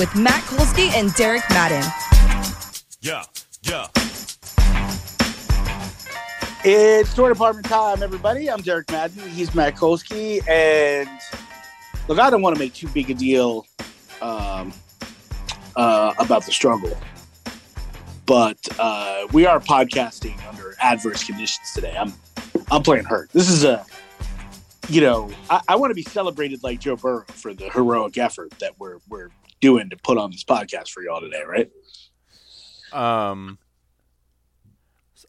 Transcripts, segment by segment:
with Matt Kolsky and Derek Madden. Yeah, yeah. It's Toy Department time, everybody. I'm Derek Madden. He's Matt Kolsky. And look, I don't want to make too big a deal um, uh, about the struggle, but uh, we are podcasting under adverse conditions today. I'm I'm playing hurt. This is a, you know, I, I want to be celebrated like Joe Burrow for the heroic effort that we're we're doing to put on this podcast for y'all today, right? Um,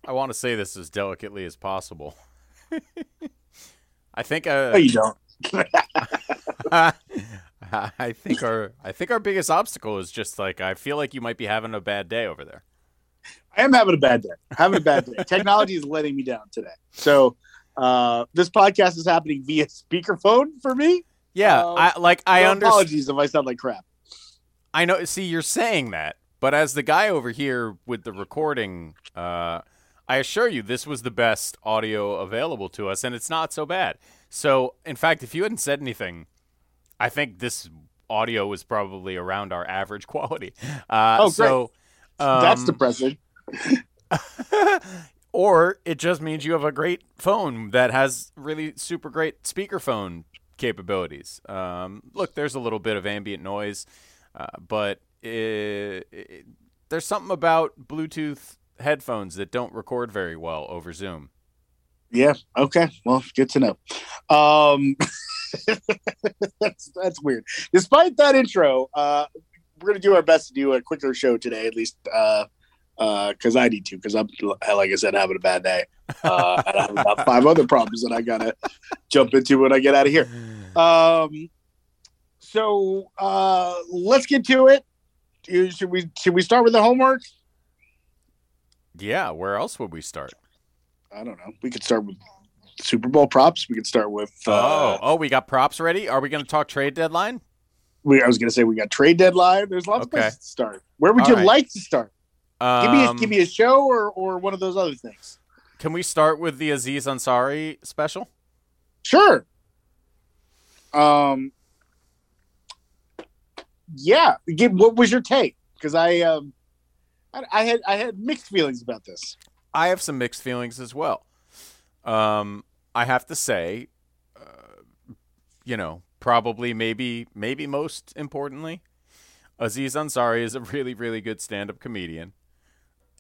I want to say this as delicately as possible. I think uh, No, you don't. I think our I think our biggest obstacle is just like I feel like you might be having a bad day over there. I am having a bad day. Having a bad day. Technology is letting me down today. So uh, this podcast is happening via speakerphone for me. Yeah, Um, I like I So understand. Apologies if I sound like crap. I know. See, you're saying that, but as the guy over here with the recording, uh, I assure you, this was the best audio available to us, and it's not so bad. So, in fact, if you hadn't said anything, I think this audio was probably around our average quality. Uh, Oh, great. So, That's um, depressing. or it just means you have a great phone that has really super great speakerphone capabilities. Um, look, there's a little bit of ambient noise, uh, but it, it, there's something about Bluetooth headphones that don't record very well over Zoom. Yeah. Okay. Well, good to know. Um, that's that's weird. Despite that intro, uh, we're gonna do our best to do a quicker show today, at least. Uh, because I need to, because I'm like I said, having a bad day, uh, and I have about five other problems that I gotta jump into when I get out of here. Um, so uh, let's get to it. Should we should we start with the homework? Yeah, where else would we start? I don't know. We could start with Super Bowl props. We could start with. Uh, oh, oh, we got props ready. Are we going to talk trade deadline? we, I was going to say we got trade deadline. There's lots Okay. of places to start. Where would All you right. like to start? give me a, Um, give me a show or or one of those other things. Can we start with the Aziz Ansari special? Sure. Um. Yeah. What was your take? Because I um, I, I had I had mixed feelings about this. I have some mixed feelings as well. Um, I have to say, uh, you know, probably maybe maybe most importantly, Aziz Ansari is a really really good stand-up comedian,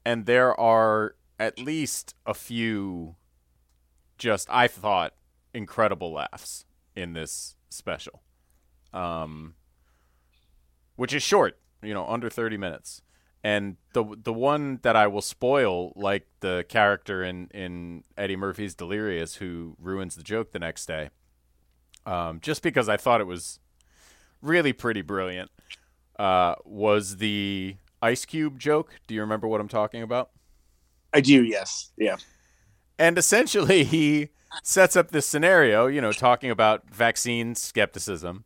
and there are at least a few just I thought incredible laughs in this special, um, which is short, you know, under thirty minutes and the the one that I will spoil, like the character in in Eddie Murphy's Delirious, who ruins the joke the next day, um, just because I thought it was really pretty brilliant, uh, was the Ice Cube joke. Do you remember what I'm talking about? I do. Yes. Yeah. And essentially, he sets up this scenario, you know, talking about vaccine skepticism,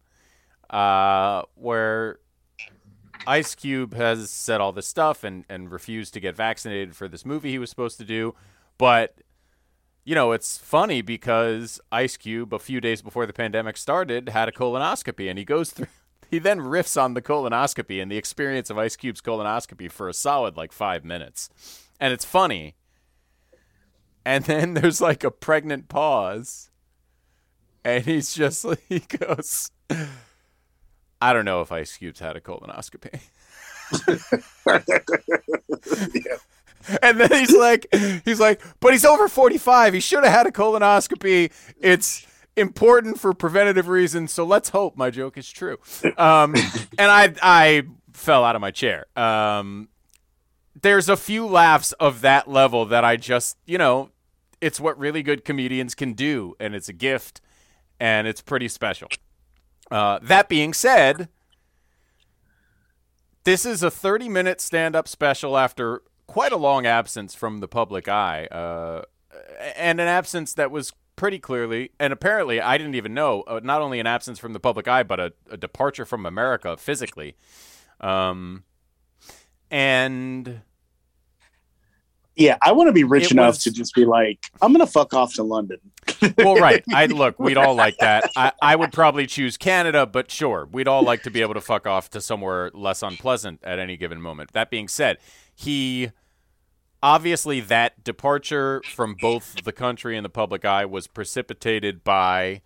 uh, where Ice Cube has said all this stuff and, and refused to get vaccinated for this movie he was supposed to do. But, you know, it's funny because Ice Cube, a few days before the pandemic started, had a colonoscopy and he goes through. He then riffs on the colonoscopy and the experience of Ice Cube's colonoscopy for a solid like five minutes. And it's funny. And then there's like a pregnant pause. And he's just he goes, I don't know if Ice Cube's had a colonoscopy. And then he's like, he's like, but he's over 45. He should have had a colonoscopy. It's important for preventative reasons. So let's hope my joke is true. Um, and I, I fell out of my chair. Um, there's a few laughs of that level that I just, you know, it's what really good comedians can do, and it's a gift, and it's pretty special. Uh, that being said, this is a 30 minute stand up special after quite a long absence from the public eye, uh, and an absence that was pretty clearly, and apparently, I didn't even know, uh, not only an absence from the public eye, but a, a departure from America physically. Um, and Yeah, I want to be rich It enough was- to just be like, I'm gonna fuck off to London. well, right. I look, we'd all like that. I, I would probably choose Canada, but sure, we'd all like to be able to fuck off to somewhere less unpleasant at any given moment. That being said, he obviously that departure from both the country and the public eye was precipitated by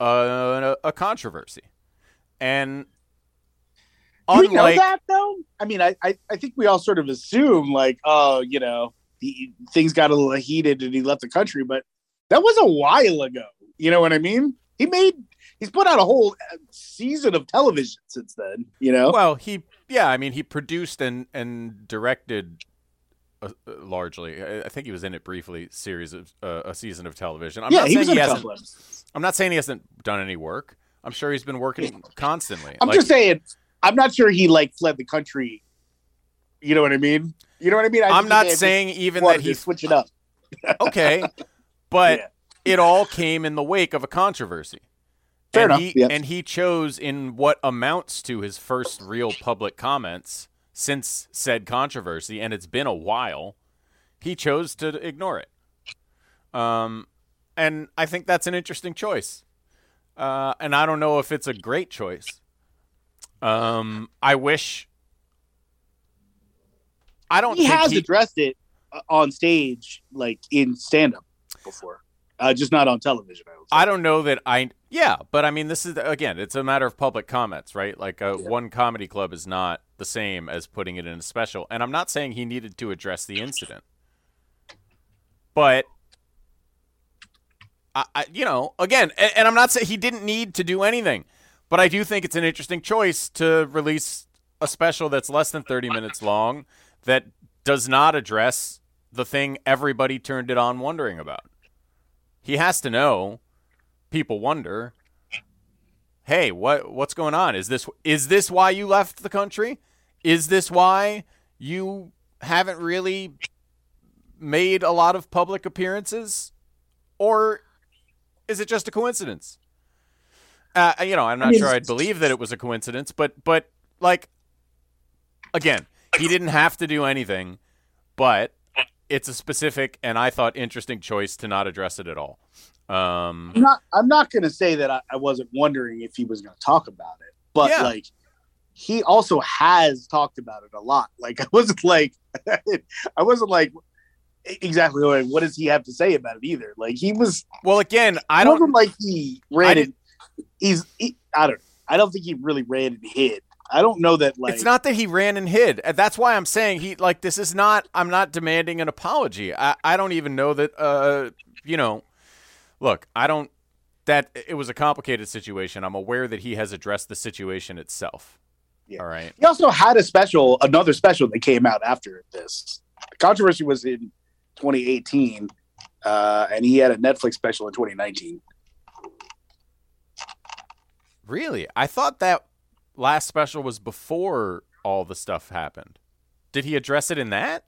a, a controversy, and Do we know that though? I mean, I, I I think we all sort of assume like, oh, you know, he, things got a little heated and he left the country, but that was a while ago. You know what I mean? He made he's put out a whole uh, season of television since then. You know, Well, he yeah, I mean he produced and and directed uh, uh, largely. I, I think he was in it briefly. Series of uh, a season of television. I'm yeah, not he saying in he hasn't. I'm not saying he hasn't done any work. I'm sure he's been working constantly. I'm Like, just saying, I'm not sure he like fled the country. You know what I mean? You know what I mean? I I'm not saying even that he switch it up. okay, but Yeah. it all came in the wake of a controversy. Fair and enough, He. And he chose in what amounts to his first real public comments since said controversy, and it's been a while. He chose to ignore it. Um, and I think that's an interesting choice. Uh, and I don't know if it's a great choice. Um, I wish. I don't He think has he, addressed it uh, on stage, like in stand up before, uh, just not on television. I, would say. I don't know that I. Yeah, but I mean, this is again, it's a matter of public comments, right? Like, uh, one comedy club is not the same as putting it in a special. And I'm not saying he needed to address the incident, but I, I you know, again, and, and I'm not saying he didn't need to do anything, but I do think it's an interesting choice to release a special that's less than 30 minutes long that does not address the thing everybody turned it on wondering about. He has to know. People wonder, "Hey, what what's going on? Is this is this why you left the country? Is this why you haven't really made a lot of public appearances, or is it just a coincidence?" Uh, you know, I'm not mean, sure I'd believe that it was a coincidence, but but like again, he didn't have to do anything, but it's a specific and I thought interesting choice to not address it at all. Um, I'm not. I'm not going to say that I, I wasn't wondering if he was going to talk about it, but Yeah. like he also has talked about it a lot. Like I wasn't like I wasn't like exactly like what does he have to say about it either. Like he was. well, again, I I don't. wasn't like he ran it. He's. He, I don't. I don't think he really ran and hid. I don't know that. Like it's not that he ran and hid. Uh, That's why I'm saying he like this is not. I'm not demanding an apology. I I don't even know that. Uh, you know, look, I don't. That it was a complicated situation. I'm aware that he has addressed the situation itself. Yeah. All right. He also had a special, another special that came out after this. The controversy was in 2018, uh, and he had a Netflix special in 2019. Really? I thought that last special was before all the stuff happened. Did he address it in that?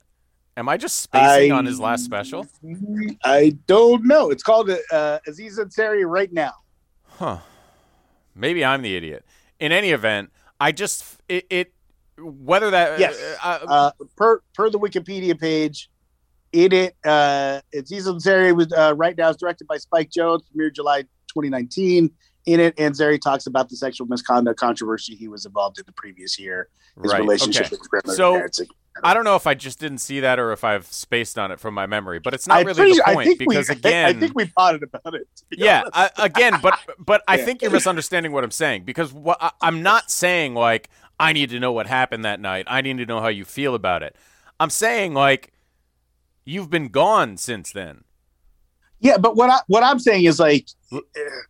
Am I just spacing on his last special? I don't know. It's called uh, Aziz Ansari right now. Huh. Maybe I'm the idiot. In any event, I just it, it whether that Yes. uh, Uh, per per the Wikipedia page, in it, uh, Aziz Ansari was uh, right now is directed by Spike Jonze, premiered July 2019. In it, Ansari talks about the sexual misconduct controversy he was involved in the previous year, his right. relationship Okay. with his grandmother's So, parents. I don't know if I just didn't see that or if I've spaced on it from my memory, but it's not I'm really pretty- the point because we, again, I think we potted about it. yeah. I, again but but i Yeah. think you're misunderstanding what i'm saying because what I, i'm not saying like i need to know what happened that night i need to know how you feel about it i'm saying like you've been gone since then yeah, but what I what I'm saying is like,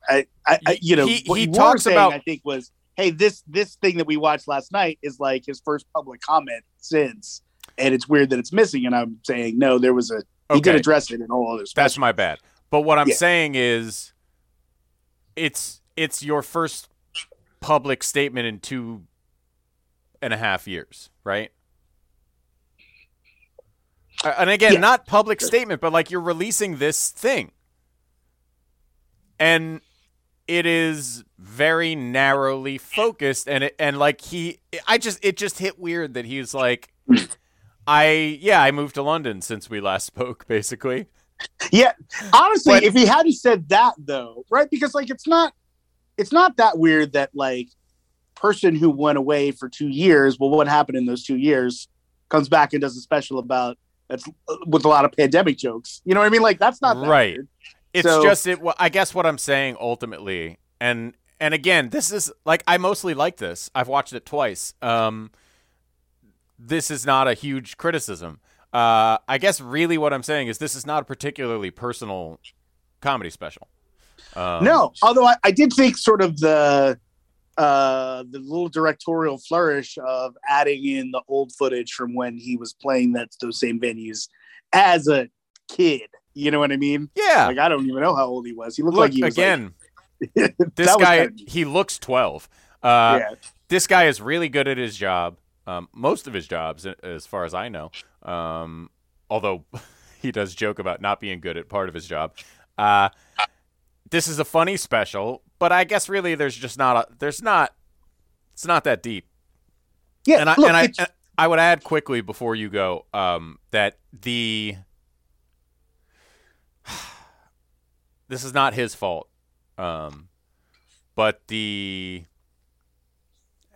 I, I, I you know, He- what he talks saying, about- I think was, hey, this this thing that we watched last night is like his first public comment since, and it's weird that it's missing. And I'm saying no, there was a he did address it in all other. that's my bad but what i'm Yeah. saying is it's it's your first public statement in two and a half years, right? Uh, And again, Yeah. not public statement, but like you're releasing this thing. And it is very narrowly focused and it and like he I just it just hit weird that he's like I yeah, I moved to London since we last spoke basically. Yeah, honestly, But- if he hadn't said that though, right? Because like it's not, it's not that weird that like person who went away for two years. Well, what happened in those two years? Comes back and does a special about that's uh, with a lot of pandemic jokes. You know what I mean? Like that's not that Right. weird. It's So- just it. I guess what I'm saying ultimately, and and again, this is like I mostly like this. I've watched it twice. Um, this is not a huge criticism. Uh, I guess really what I'm saying is this is not a particularly personal comedy special. Um, no, although I, I did think sort of the uh the little directorial flourish of adding in the old footage from when he was playing that those same venues as a kid. You know what I mean? Yeah. Like I don't even know how old he was. He looked Look like he was again. Like, this guy, kinda he looks 12. Uh, yeah. this guy is really good at his job. Um, most of his jobs, as far as I know. Um, although he does joke about not being good at part of his job. Uh, this is a funny special, but I guess really there's just not a, there's not it's not that deep. Yeah, And I look, and I and I would add quickly before you go um, that the this is not his fault, um, but the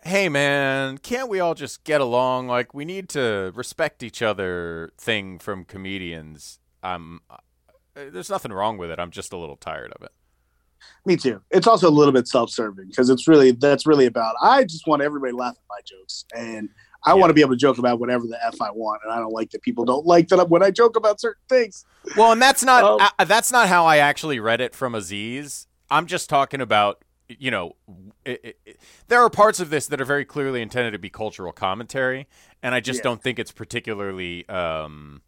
hey man, can't we all just get along? Like we need to respect each other thing from comedians. Um, uh, there's nothing wrong with it. I'm just a little tired of it. Me too. It's also a little bit self-serving because it's really that's really about. I just want everybody to laugh at my jokes, and I Yeah. want to be able to joke about whatever the f I want, and I don't like that people don't like that when I joke about certain things. Well, and that's not Um, uh, that's not how I actually read it from Aziz. I'm just talking about you know it, it, it- there are parts of this that are very clearly intended to be cultural commentary, and I just Yeah. don't think it's particularly um,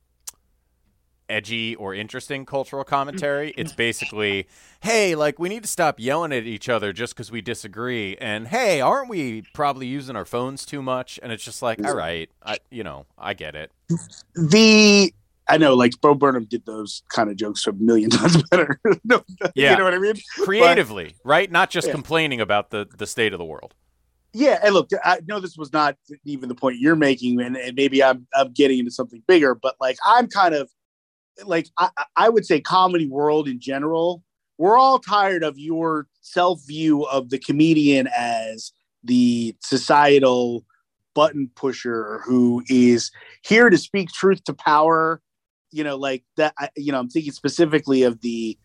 edgy or interesting cultural commentary. Mm. it's basically, hey, like we need to stop yelling at each other just because we disagree, and hey, aren't we probably using our phones too much? And it's just like, all right, I you know I get it. The I know, like Bo Burnham did those kind of jokes a million times better. no, Yeah. you know what I mean. creatively, right? Not just Yeah. complaining about the the state of the world. Yeah, and look, I know this was not even the point you're making, and, and maybe I'm I'm getting into something bigger, but like I'm kind of like I, I- would say comedy world in general, we're all tired of your self view of the comedian as the societal button pusher who is here to speak truth to power. You know, like that. You know, I'm thinking specifically of the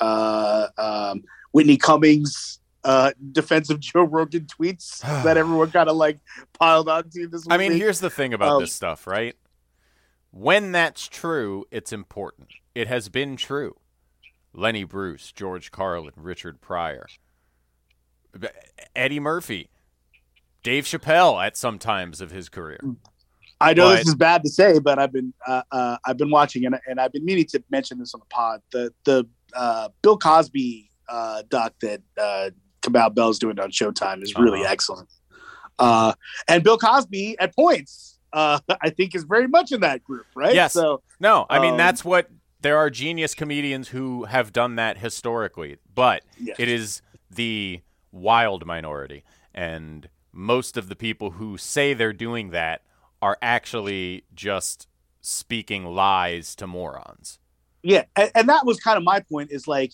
uh, um, Whitney Cummings uh, defense of Joe Rogan tweets that everyone kind of like piled onto this. I mean, week. here's the thing about Um, this stuff, right? When that's true, it's important. It has been true. Lenny Bruce, George Carlin, Richard Pryor, Eddie Murphy, Dave Chappelle at some times of his career. I know but- this is bad to say, but I've been uh, uh, I've been watching and, and I've been meaning to mention this on the pod. The the uh, Bill Cosby uh, doc that uh, Kamau Bell's doing on Showtime is really Uh-huh. excellent. Uh, and Bill Cosby at points, uh, I think, is very much in that group, right? Yes. So No, I mean Um, that's what there are genius comedians who have done that historically, but Yeah. it is the wild minority and most of the people who say they're doing that are actually just speaking lies to morons. Yeah, and, and that was kind of my point. Is like,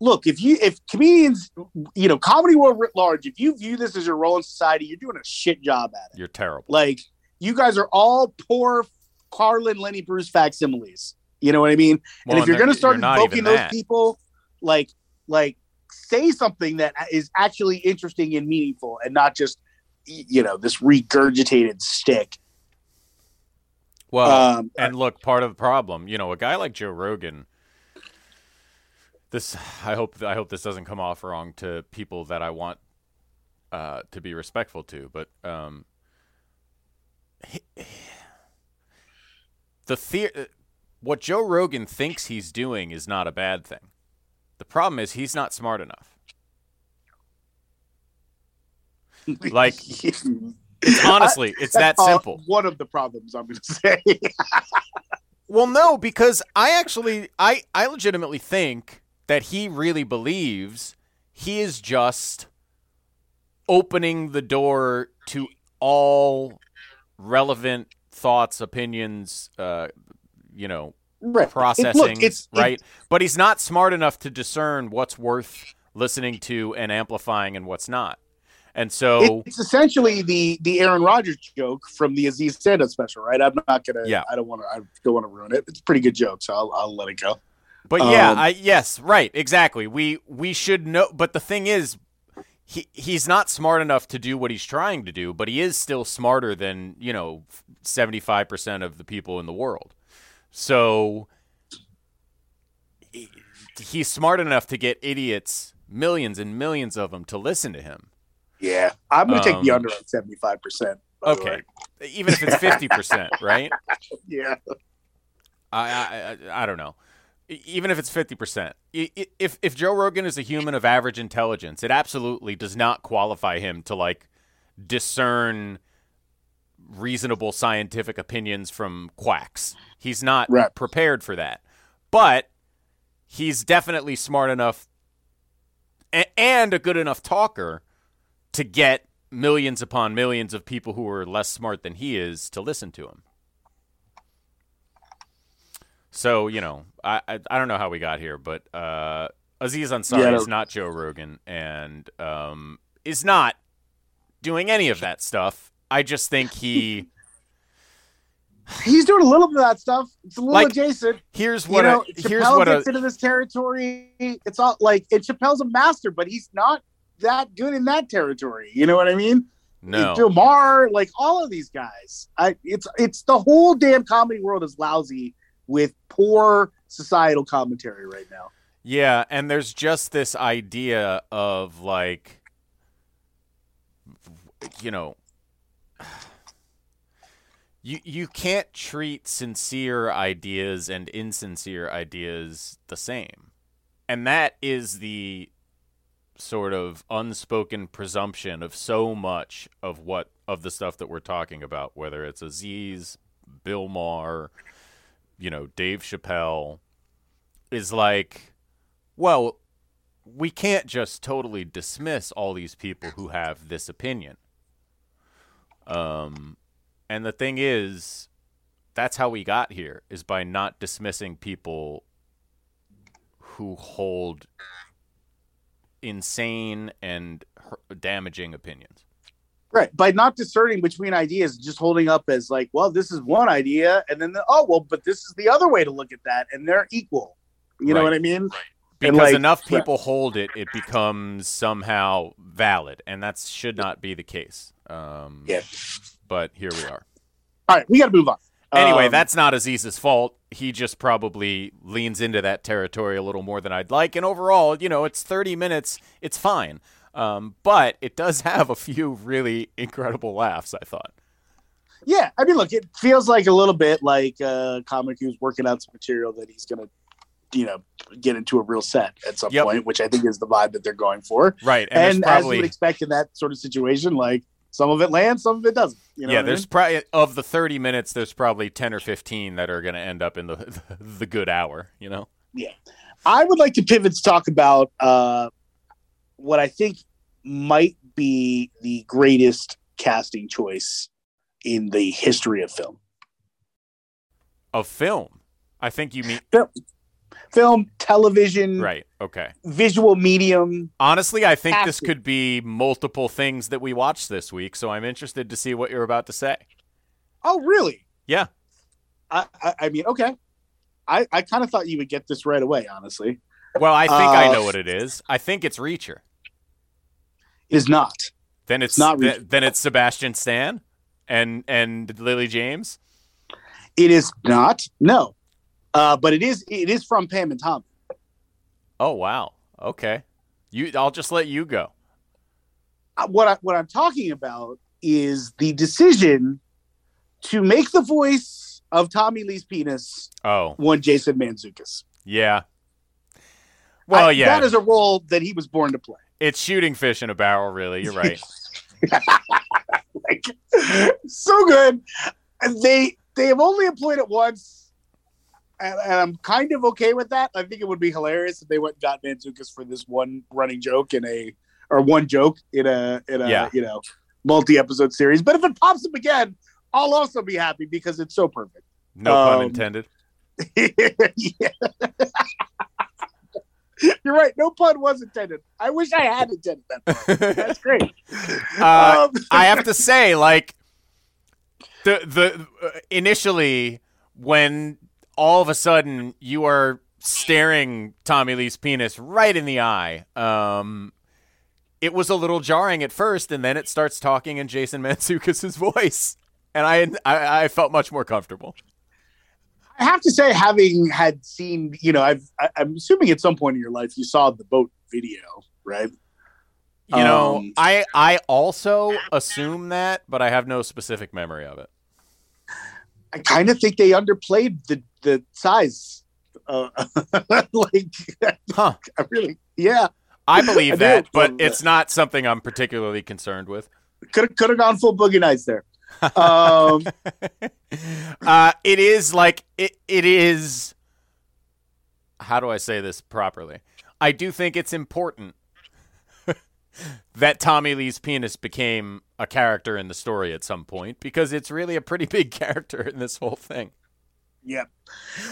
look, if you if comedians, you know, comedy world writ large, if you view this as your role in society, you're doing a shit job at it. You're terrible. Like, you guys are all poor Carlin, Lenny Bruce facsimiles. You know what I mean? Well, and if you're going to start invoking those that. people, like, like say something that is actually interesting and meaningful, and not just you know this regurgitated stick. Well, Um, and look, part of the problem, you know, a guy like Joe Rogan. This, I hope, I hope this doesn't come off wrong to people that I want uh, to be respectful to, but um, the the what Joe Rogan thinks he's doing is not a bad thing. The problem is he's not smart enough. Like- It's honestly, it's that uh, simple. one of the problems I'm going to say. Well, no, because I actually, I, I legitimately think that he really believes he is just opening the door to all relevant thoughts, opinions, uh, you know, right. processing, Look, it's right? but he's not smart enough to discern what's worth listening to and amplifying and what's not. And so, It's essentially the the Aaron Rodgers joke from the Aziz Stand-up special, right? I'm not gonna. Yeah. I don't want to. I don't want to ruin it. It's a pretty good joke, so I'll, I'll let it go. But yeah, Um, I yes, right, exactly. We we should know. But the thing is, he he's not smart enough to do what he's trying to do. But he is still smarter than you know seventy five percent of the people in the world. So he- he's smart enough to get idiots, millions and millions of them, to listen to him. Yeah, I'm gonna take the Um, under on 75. percent Okay, even if it's fifty percent, right? Yeah. I I I don't know. Even if it's fifty percent, if if Joe Rogan is a human of average intelligence, it absolutely does not qualify him to like discern reasonable scientific opinions from quacks. He's not Right. prepared for that, but he's definitely smart enough and a good enough talker to get millions upon millions of people who are less smart than he is to listen to him. So you know, I I, I don't know how we got here, but uh, Aziz Ansari Yeah, is don't- Joe Rogan and um, is not doing any of that stuff. I just think he He's doing a little bit of that stuff. It's a little Like, adjacent. here's what You know, a, here's Chappelle what a, gets into this territory. It's all like and Chappelle's a master, but he's not that good in that territory. You know what I mean? no. Maher, like all of these guys. I it's it's the whole damn comedy world is lousy with poor societal commentary right now. Yeah, and there's just this idea of like you know you you can't treat sincere ideas and insincere ideas the same. And that is the sort of unspoken presumption of so much of what of the stuff that we're talking about, whether it's Aziz, Bill Maher, you know, Dave Chappelle, is like, well, we can't just totally dismiss all these people who have this opinion. Um, and the thing is, that's how we got here is by not dismissing people who hold insane and damaging opinions. Right. By not discerning between ideas, just holding up as like, well, this is one idea, and then the, oh well, but this is the other way to look at that, and they're equal. You know what I mean? Because like- enough people hold it, it becomes somehow valid, and that should not be the case. Um, Yeah. But here we are. All right, we got to move on. Anyway, Um, that's not Aziz's fault. He just probably leans into that territory a little more than I'd like. And overall, you know, it's 30 minutes. It's fine. Um, but it does have a few really incredible laughs, I thought. yeah. I mean, look, it feels like a little bit like a comic who's working out some material that he's gonna, you know, get into a real set at some Yep. point, which I think is the vibe that they're going for. Right. And, And, there's as you probably. would expect in that sort of situation, like some of it lands, some of it doesn't. You know yeah, what I there's mean? probably of the 30 minutes, there's probably 10 or 15 that are going to end up in the the good hour, you know? Yeah, I would like to pivot to talk about uh, what I think might be the greatest casting choice in the history of film. Of film. I think you mean. Film, television, Right. Okay. visual medium. Honestly, I think this could be multiple things that we watched this week, so I'm interested to see what you're about to say. Oh, really? Yeah. I, I, I mean, okay. I, I kind of thought you would get this right away, honestly. Well, I think I Uh, know what it is. I think it's Reacher. Is not. Then it's, It's not th- then it's Sebastian Stan and and Lily James. It is not. No. Uh, but it is. It is from Pam and Tommy. Oh wow. Okay. You I'll just let you go. Uh, What I what I'm talking about is the decision to make the voice of Tommy Lee's penis Oh, one Jason Mantzoukas. yeah. Well, I- yeah. that is a role that he was born to play. It's shooting fish in a barrel, really. You're right. like so good. They they have only employed it once, and, and I'm kind of okay with that. I think it would be hilarious if they went and got Mantzoukas for this one running joke in a or one joke in a in a Yeah. you know multi episode series. But if it pops up again, I'll also be happy because it's so perfect. No pun Um, intended. Yeah. You're right. No pun was intended. I wish I had intended that. That's great. Uh, Um, I have to say, like the the uh, initially when all of a sudden you are staring Tommy Lee's penis right in the eye. Um, it was a little jarring at first, and then it starts talking in Jason Mantzoukas' voice, and I, I I felt much more comfortable. I have to say, having had seen, you know, I've, I, I'm assuming at some point in your life you saw the boat video, right? You know, Um, I I also assume that, but I have no specific memory of it. I kind of think they underplayed the the size. Uh, like, Huh. I really, yeah, I believe I that, but but- it's not something I'm particularly concerned with. could have could have gone full boogie nights there. Um, uh, it is like it, it is. How do I say this properly? I do think it's important that Tommy Lee's penis became a character in the story at some point because it's really a pretty big character in this whole thing. yeah.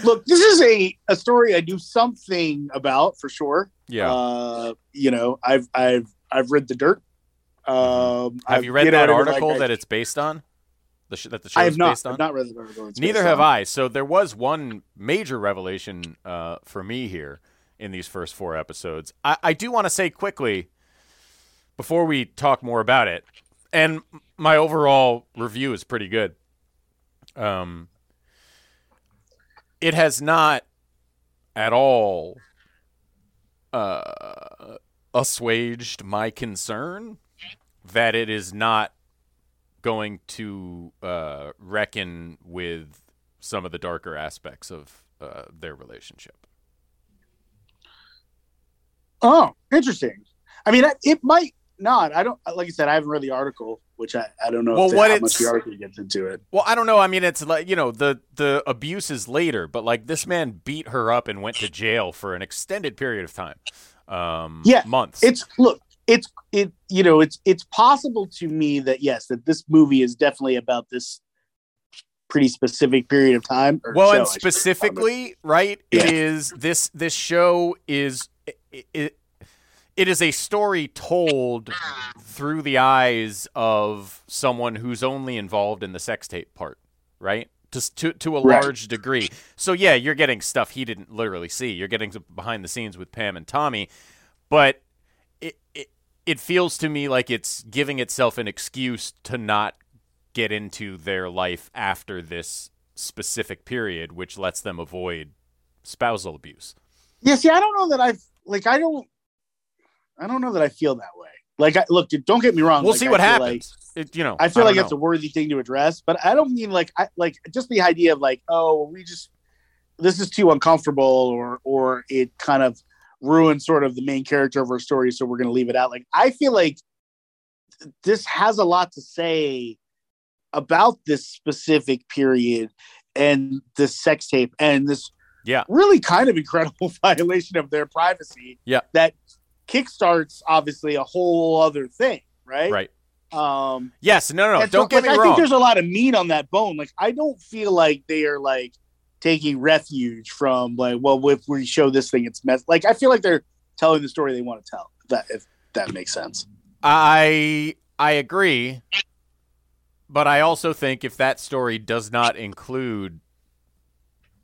Look, this is a a story I knew something about for sure. Yeah. Uh, you know, I've I've I've read the dirt. Um, Mm-hmm. have I've- you read know, that really article like- that it's based on? The sh- that the show I is have not. based on. I've not read the article. Neither have on. I. So there was one major revelation uh, for me here in these first four episodes. I, I do want to say quickly before we talk more about it, and my overall review is pretty good. Um, it has not at all uh, assuaged my concern that it is not going to uh, reckon with some of the darker aspects of uh, their relationship. Oh, interesting. I mean, it might not. I don't. Like I said, I haven't read the article, which I, I don't know Well, if what how much the article gets into it. Well, I don't know. I mean, it's like you know the the abuse is later, but like this man beat her up and went to jail for an extended period of time. Um, Yeah, months. It's look. It's it. You know, it's it's possible to me that yes, that this movie is definitely about this pretty specific period of time. or well, show, and I should say. specifically, right? Yeah. It is this this show is it, it it is a story told through the eyes of someone who's only involved in the sex tape part, right? To to to a Right. large degree. So yeah, you're getting stuff he didn't literally see. You're getting behind the scenes with Pam and Tommy, but it it it feels to me like it's giving itself an excuse to not get into their life after this specific period, which lets them avoid spousal abuse. Yeah, see, I don't know that I've like I don't I don't know that I feel that way. Like, I, look, don't get me wrong. We'll like, see what happens. It, you know, I feel like don't it's a worthy thing to address, but I don't mean like I like just the idea of like, oh, we just this is too uncomfortable, or or it kind of ruins sort of the main character of our story, so we're going to leave it out. Like, I feel like this has a lot to say about this specific period and this sex tape and this Yeah. really kind of incredible violation of their privacy. Yeah. That kickstarts obviously a whole other thing, right? right. Um Yes, no, no, no. Don't get like, me I wrong. think there's a lot of meat on that bone. Like I don't feel like they are like taking refuge from like, well, if we show this thing, it's mess. Like I feel like they're telling the story they want to tell. If that if that makes sense. I I agree, but I also think if that story does not include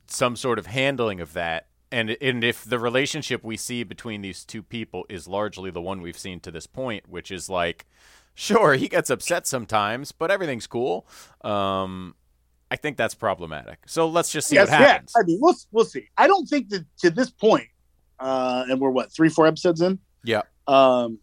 some sort of handling of that, and and if the relationship we see between these two people is largely the one we've seen to this point, which is like, sure, he gets upset sometimes, but everything's cool. Um, I think that's problematic. So let's just see Yes, what happens. Yeah, I mean, we'll we'll see. I don't think that to this point, uh, and we're what three, four episodes in. Yeah. Um,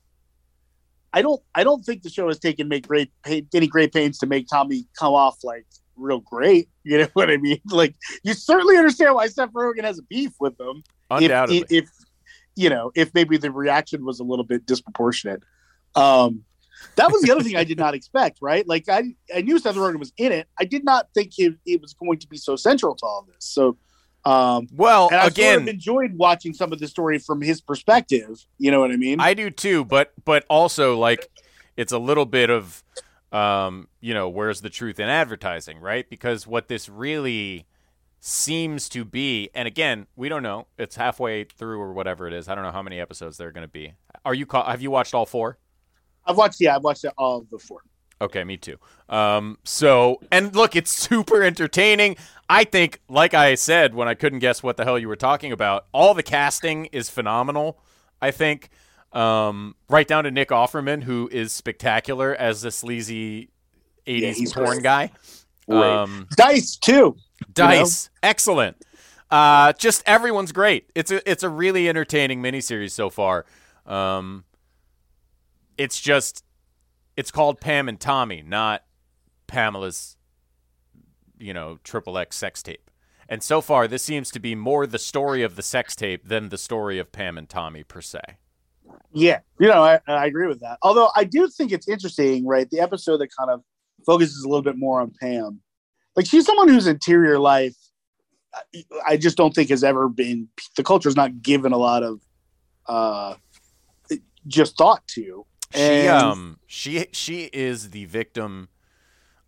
I don't. I don't think the show has taken make great any great pains to make Tommy come off like real great. You know what I mean? Like you certainly understand why Seth Rogen has a beef with them. Undoubtedly. If, if you know, if maybe the reaction was a little bit disproportionate. Um, that was the other thing I did not expect. Right, like I I knew Seth Rogen was in it. I did not think it, it was going to be so central to all this. So, um, Well, and I again, sort of enjoyed watching some of the story from his perspective. You know what I mean? I do too, but but also like it's a little bit of um, you know, where's the truth in advertising, right? Because what this really seems to be, and again, we don't know. It's halfway through or whatever it is. I don't know how many episodes there are going to be. Are you have you watched all four? I've watched. Yeah, I've watched it all before. Okay, me too. Um, so, and look, it's super entertaining. I think, like I said when I couldn't guess what the hell you were talking about, all the casting is phenomenal. I think, um, right down to Nick Offerman, who is spectacular as the sleazy Yeah, 80s he's porn guy. Um, Dice too. Dice, excellent. Uh, just everyone's great. It's a it's a really entertaining miniseries so far. Um, it's just it's called Pam and Tommy, not Pamela's, you know, triple X sex tape. And so far, this seems to be more the story of the sex tape than the story of Pam and Tommy per se. Yeah, you know, I, I agree with that. Although I do think it's interesting, right? The episode that kind of focuses a little bit more on Pam. Like she's someone whose interior life, I- just don't think has ever been. The culture's not given a lot of, uh, just thought to. She um she she is the victim.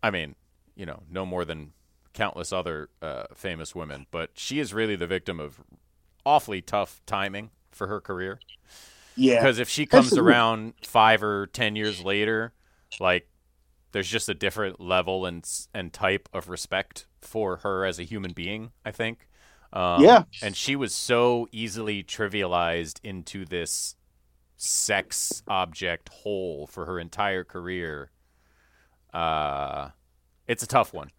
I mean, you know, no more than countless other uh, famous women, but she is really the victim of awfully tough timing for her career. Yeah, Because if she comes Absolutely. around five or ten years later, like there's just a different level and and type of respect for her as a human being. I think. Um, Yeah. and she was so easily trivialized into this sex object hole for her entire career. Uh, it's a tough one.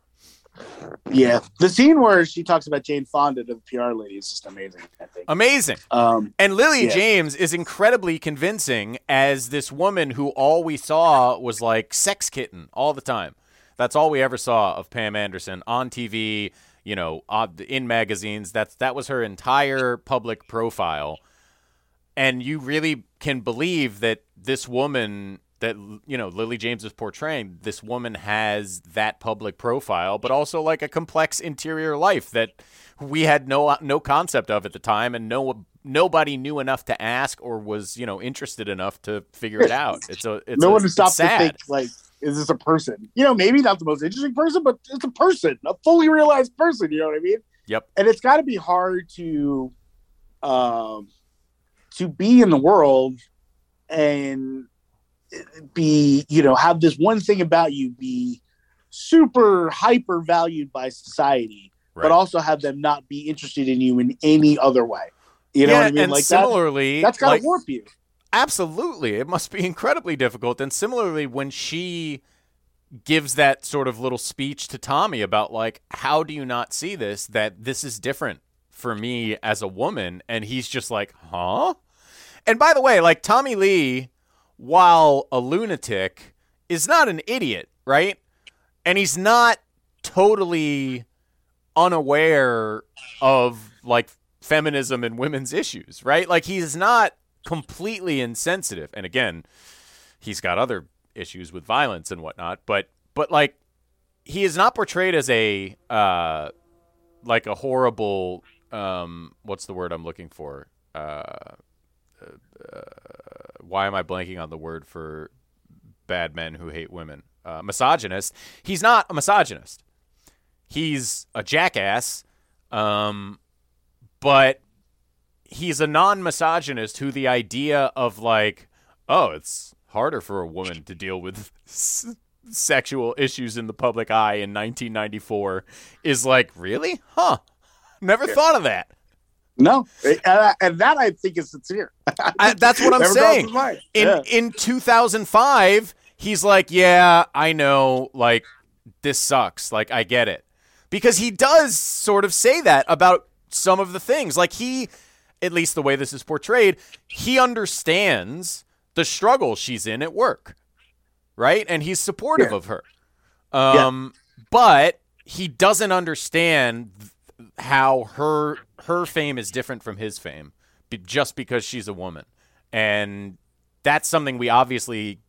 yeah. The scene where she talks about Jane Fonda to the PR lady is just amazing. I think. Amazing. Um, And Lily Yeah. James is incredibly convincing as this woman who all we saw was like sex kitten all the time. That's all we ever saw of Pam Anderson on TV, you know, in magazines. That's that was her entire public profile. And you really can believe that this woman that you know Lily James is portraying, this woman has that public profile, but also like a complex interior life that we had no no concept of at the time, and no nobody knew enough to ask or was you know interested enough to figure it out. It's a it's no a, one stopped to think like, is this a person? You know, maybe not the most interesting person, but it's a person, a fully realized person. You know what I mean? Yep. and it's got to be hard to um to be in the world and be you know have this one thing about you be super hyper valued by society Right. but also have them not be interested in you in any other way you know yeah, what i mean and like that, similarly, that's gotta like, warp you Absolutely. It must be incredibly difficult. And similarly, when she gives that sort of little speech to Tommy about, like, how do you not see this? That this is different for me as a woman. And he's just like, huh? And by the way, like, Tommy Lee, while a lunatic, is not an idiot, right? And he's not totally unaware of, like, feminism and women's issues, right? Like, he's not completely insensitive. And again, he's got other issues with violence and whatnot, but but like he is not portrayed as a uh like a horrible um what's the word I'm looking for? Uh, uh why am I blanking on the word for bad men who hate women? Uh, misogynist. He's not a misogynist. He's a jackass. Um but he's a non-misogynist who the idea of like oh it's harder for a woman to deal with s- sexual issues in the public eye in 1994 is like really huh never thought of that no and, I- and that i think is sincere. I, that's what i'm saying. in Yeah. in 2005 he's like yeah i know like this sucks. Like i get it. Because he does sort of say that about some of the things. Like he at least the way this is portrayed he understands the struggle she's in at work right? And he's supportive Yeah. of her. Um but he doesn't understand th- how her her fame is different from his fame just because she's a woman and that's something we obviously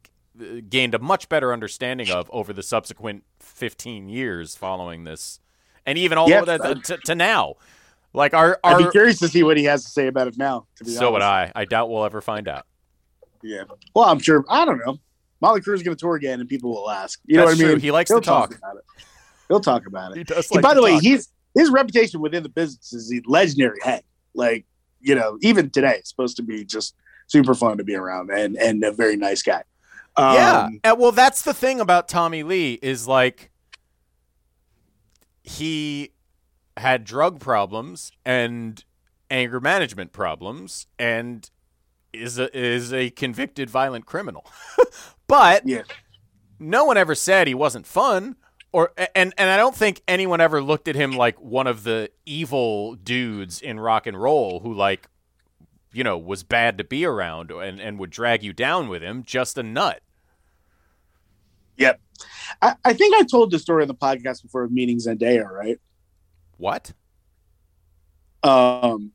uh, gained a much better understanding of over the subsequent 15 years following this, and even all Yeah, the to, to, now. Like our I'd be curious to see what he has to say about it now. To be so would. I. I doubt we'll ever find out. Yeah. Well, I'm sure. I don't know. Mötley Crüe is going to tour again, and people will ask. You know That's what I mean? He likes He'll to talk. about it. He'll talk about it. He does like by the way, he's his reputation within the business is a legendary head. Like you know, even today, it's supposed to be just super fun to be around and and a very nice guy. yeah. Um, Uh, well, that's the thing about Tommy Lee is like he had drug problems and anger management problems and is a is a convicted violent criminal. but Yeah. no one ever said he wasn't fun or and and I don't think anyone ever looked at him like one of the evil dudes in rock and roll who like you know was bad to be around and and would drag you down with him just a nut. Yep. I, I think I told the story on the podcast before of meeting Zendaya, right? What? Um,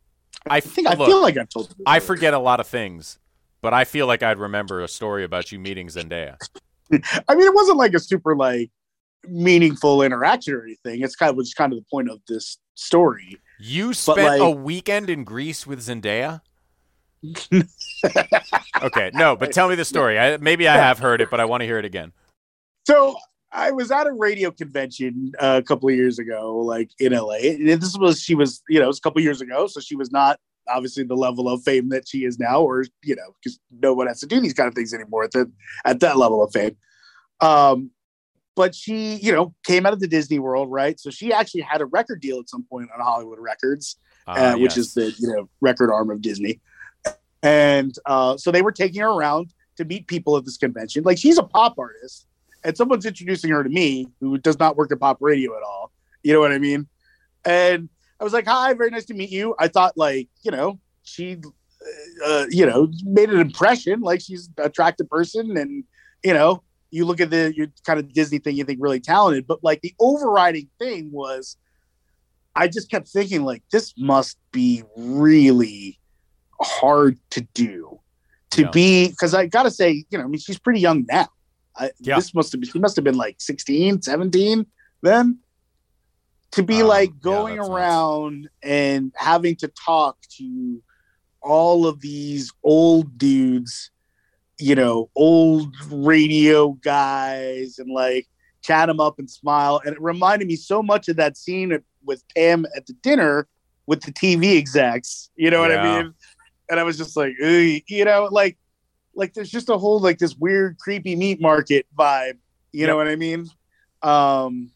I I think I feel like I've told. I forget a lot of things, but I feel like I'd remember a story about you meeting Zendaya. I mean, it wasn't like a super like meaningful interaction or anything. It's kind of was kind of the point of this story. You spent like- a weekend in Greece with Zendaya? okay, no, but tell me the story. I, maybe I have heard it, but I want to hear it again. So I was at a radio convention uh, a couple of years ago, like in LA. And this was she was, you know, it was a couple of years ago, so she was not obviously the level of fame that she is now, or you know, because no one has to do these kind of things anymore at that at that level of fame. Um, but she, you know, came out of the Disney World, right? So she actually had a record deal at some point on Hollywood Records, Ah, uh, which yes. is the you know record arm of Disney. And uh, so they were taking her around to meet people at this convention. Like she's a pop artist, and someone's introducing her to me who does not work at pop radio at all. You know what I mean? And I was like, "Hi, very nice to meet you." I thought, like, you know, she, uh, you know, made an impression. Like she's an attractive person, and you know, you look at the your kind of Disney thing, you think really talented. But like the overriding thing was, I just kept thinking, like, this must be really hard to do to Yeah. be because I gotta say, you know, I mean, she's pretty young now. I, Yeah. This must have been, she must have been like 16, 17 then. To be Um, like going nuts. around and having to talk to all of these old dudes, you know, old radio guys and like chat them up and smile. And it reminded me so much of that scene with Pam at the dinner with the TV execs. You know what Yeah. I mean? And I was just like, you know, like, like there's just a whole like this weird, creepy meat market vibe. You know what I mean? Um,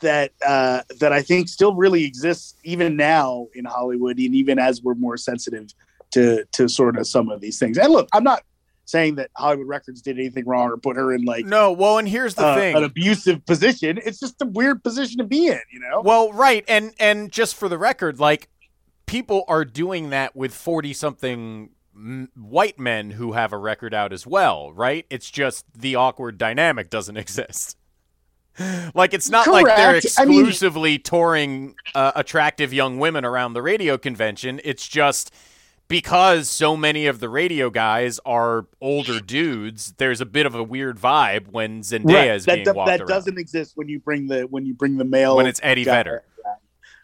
that uh, that I think still really exists even now in Hollywood, and even as we're more sensitive to to sort of some of these things. And look, I'm not saying that Hollywood Records did anything wrong or put her in like No, well, and here's the uh, thing. an abusive position. It's just a weird position to be in, you know. Well, right, and and just for the record, like people are doing that with forty something white men who have a record out as well, right? It's just the awkward dynamic doesn't exist. like it's not like they're Correct. I mean- exclusively touring uh, attractive young women around the radio convention. It's just because so many of the radio guys are older dudes. There's a bit of a weird vibe when Zendaya is that being do- walked that around. doesn't exist when you bring the when you bring the male when it's Eddie. Vedder.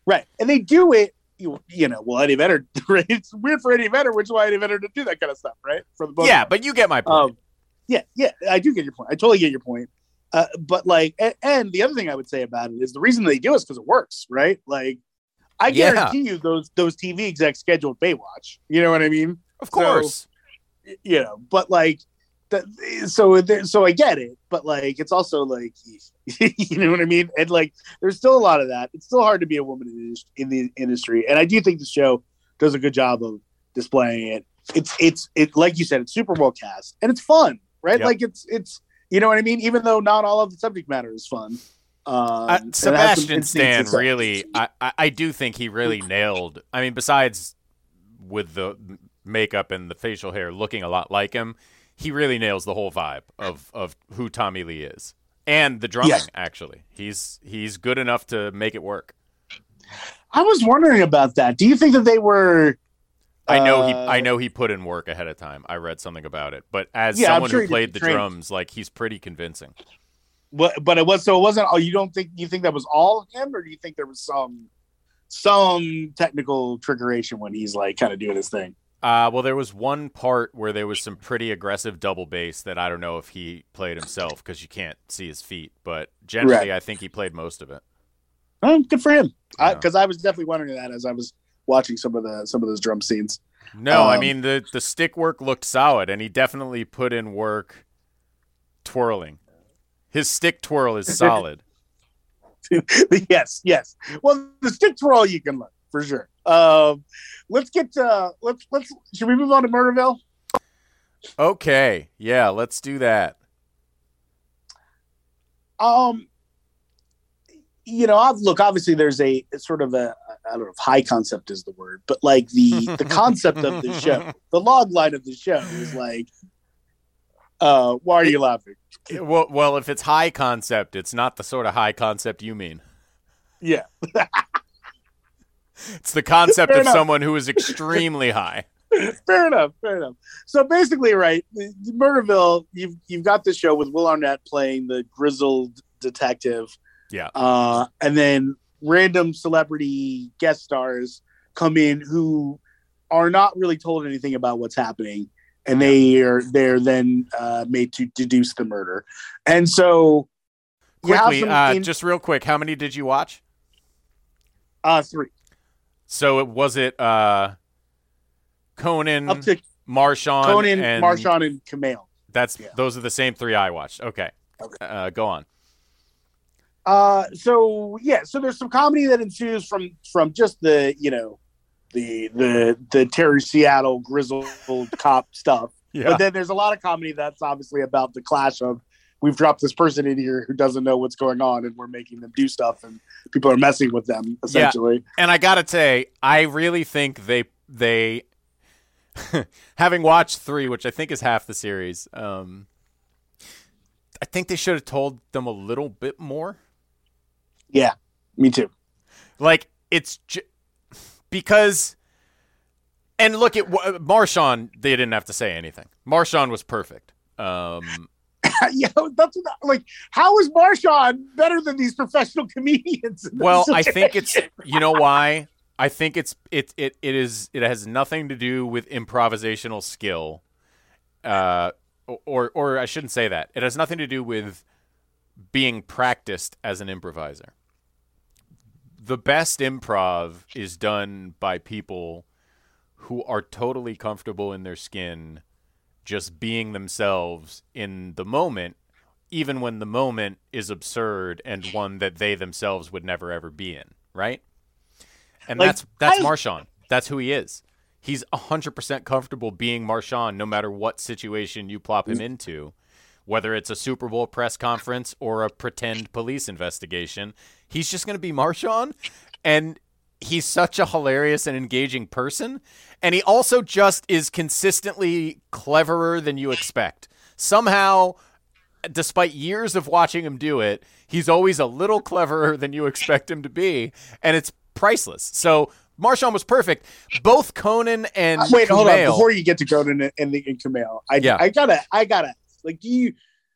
right? And they do it. You, you know, well, Eddie Vedder. Right? It's weird for Eddie Vedder, which is why Eddie Vedder to do that kind of stuff, right? For the Yeah, but you get my point. Um, yeah, yeah, I do get your point. I totally get your point. Uh, but like, and, and the other thing I would say about it is the reason they do it is because it works, right? Like, I Yeah. guarantee you those those TV execs scheduled Baywatch. You know what I mean? of course. You know, but like, that, so there, so I get it, but like, it's also like, you know what I mean? And like, there's still a lot of that. It's still hard to be a woman in the, in the industry, and I do think the show does a good job of displaying it. It's it's it like you said, it's super well cast and it's fun, right? Yep. Like it's it's you know what I mean. Even though not all of the subject matter is fun. Um, Uh, and it has some Sebastian Stan really, I, I, I do think he really nailed. I mean, besides with the makeup and the facial hair looking a lot like him, he really nails the whole vibe of of who Tommy Lee is and the drumming. Yeah. Actually, he's he's good enough to make it work. I was wondering about that. Do you think that they were? I know he Uh, I know he put in work ahead of time. I read something about it. But as Yeah, someone sure who played the drums, like he's pretty convincing. But but it was so it wasn't. Oh, you don't think you think that was all him, or do you think there was some some technical trickeration when he's like kind of doing his thing? Uh, well, there was one part where there was some pretty aggressive double bass that I don't know if he played himself because you can't see his feet. But generally, I think he played most of it. Oh, good for him. Yeah. Because I, was definitely wondering that as I was watching some of the some of those drum scenes. No, I Um, mean the the stick work looked solid, and he definitely put in work twirling. His stick twirl is solid. yes, yes. Well, the stick twirl you can learn for sure. Um, let's get to let's let's should we move on to Murderville? okay, yeah, let's do that. Um, you know, I've, look, obviously there's a sort of a I don't know if high concept is the word, but like the the concept of the show, the log line of the show is like, uh, why are you laughing? Well, well, if it's high concept, it's not the sort of high concept you mean. Yeah, It's the concept Fair of enough. someone who is extremely high. fair enough, fair enough. So basically, right, Murderville, you've you've got this show with Will Arnett playing the grizzled detective, Yeah. uh, and then random celebrity guest stars come in who are not really told anything about what's happening, and they are they're then uh, made to deduce the murder, and so Quickly, some uh, in- just real quick, how many did you watch? uh, three So it was it uh, Conan, up to Marshawn, Conan, and Marshawn, and Kumail. That's Yeah. those are the same three I watched. Okay, Uh, go on. Uh, so yeah, so there's some comedy that ensues from from just the you know the the the Terry Seattle grizzled cop stuff, Yeah, but then there's a lot of comedy that's obviously about the clash of we've dropped this person in here who doesn't know what's going on and we're making them do stuff and people are messing with them essentially. and I gotta say, I really think they they, having watched three, which I think is half the series, um, I think they should have told them a little bit more. Yeah, me too. Like it's j- because, and look at Marshawn. They didn't have to say anything. Marshawn was perfect. Um, yeah, that's what, like how is Marshawn better than these professional comedians? well, I think it's you know why. I think it's it it it is it has nothing to do with improvisational skill, uh, or or I shouldn't say that. It has nothing to do with being practiced as an improviser. The best improv is done by people who are totally comfortable in their skin, just being themselves in the moment, even when the moment is absurd and one that they themselves would never ever be in, right? And Like, that's that's I- Marshawn. That's who he is. He's 100% comfortable being Marshawn no matter what situation you plop him into. Whether it's a Super Bowl press conference or a pretend police investigation, he's just going to be Marshawn and he's such a hilarious and engaging person and he also just is consistently cleverer than you expect. Somehow despite years of watching him do it, he's always a little cleverer than you expect him to be, and it's priceless. So Marshawn was perfect. Both Conan and Uh, wait, hold on. Before you get to Conan and, and, and Kumail, I, Yeah. I gotta, I gotta, like, you?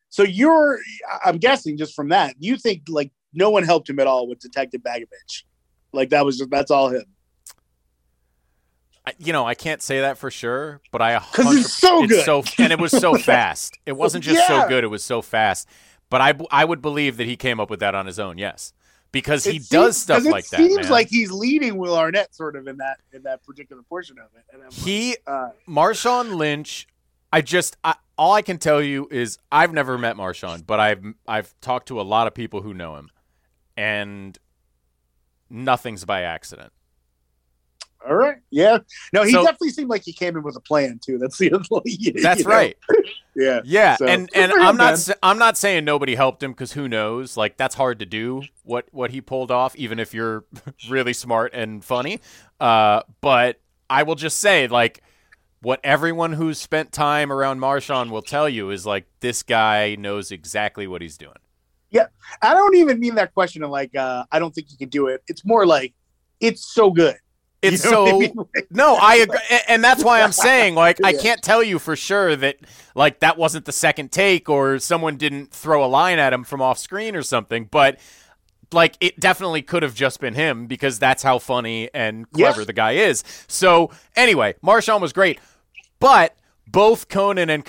So you're, I'm guessing just from that, you think like no one helped him at all with Detective Bagovich, like that was just that's all him. I- you know, I can't say that for sure, but I 'Cause it's so good. so and it was so fast. It wasn't just Yeah. so good; it was so fast. But I, I would believe that he came up with that on his own. Yes, because he It does seems- stuff 'cause it like that. Seems man. like he's leading Will Arnett sort of in that in that particular portion of it. And I'm like, he uh, Marshawn Lynch. I just I, all I can tell you is I've never met Marshawn, but I've I've talked to a lot of people who know him, and nothing's by accident. all right, yeah, no, he So- definitely seemed like he came in with a plan too. That's the you That's know? right. Yeah, Yeah, So, and and him, I'm not man. I'm not saying nobody helped him because who knows? Like that's hard to do. What what he pulled off, even if you're really smart and funny. Uh, but I will just say, like, what everyone who's spent time around Marshawn will tell you is like this guy knows exactly what he's doing. I don't even mean that question of like uh, I don't think he can do it. It's more like it's so good It's You know what I so mean? no, I agree, and that's why I'm saying like I can't tell you for sure that like that wasn't the second take or someone didn't throw a line at him from off screen or something, but like it definitely could have just been him because that's how funny and clever Yeah. the guy is. So anyway, Marshawn was great, but both Conan and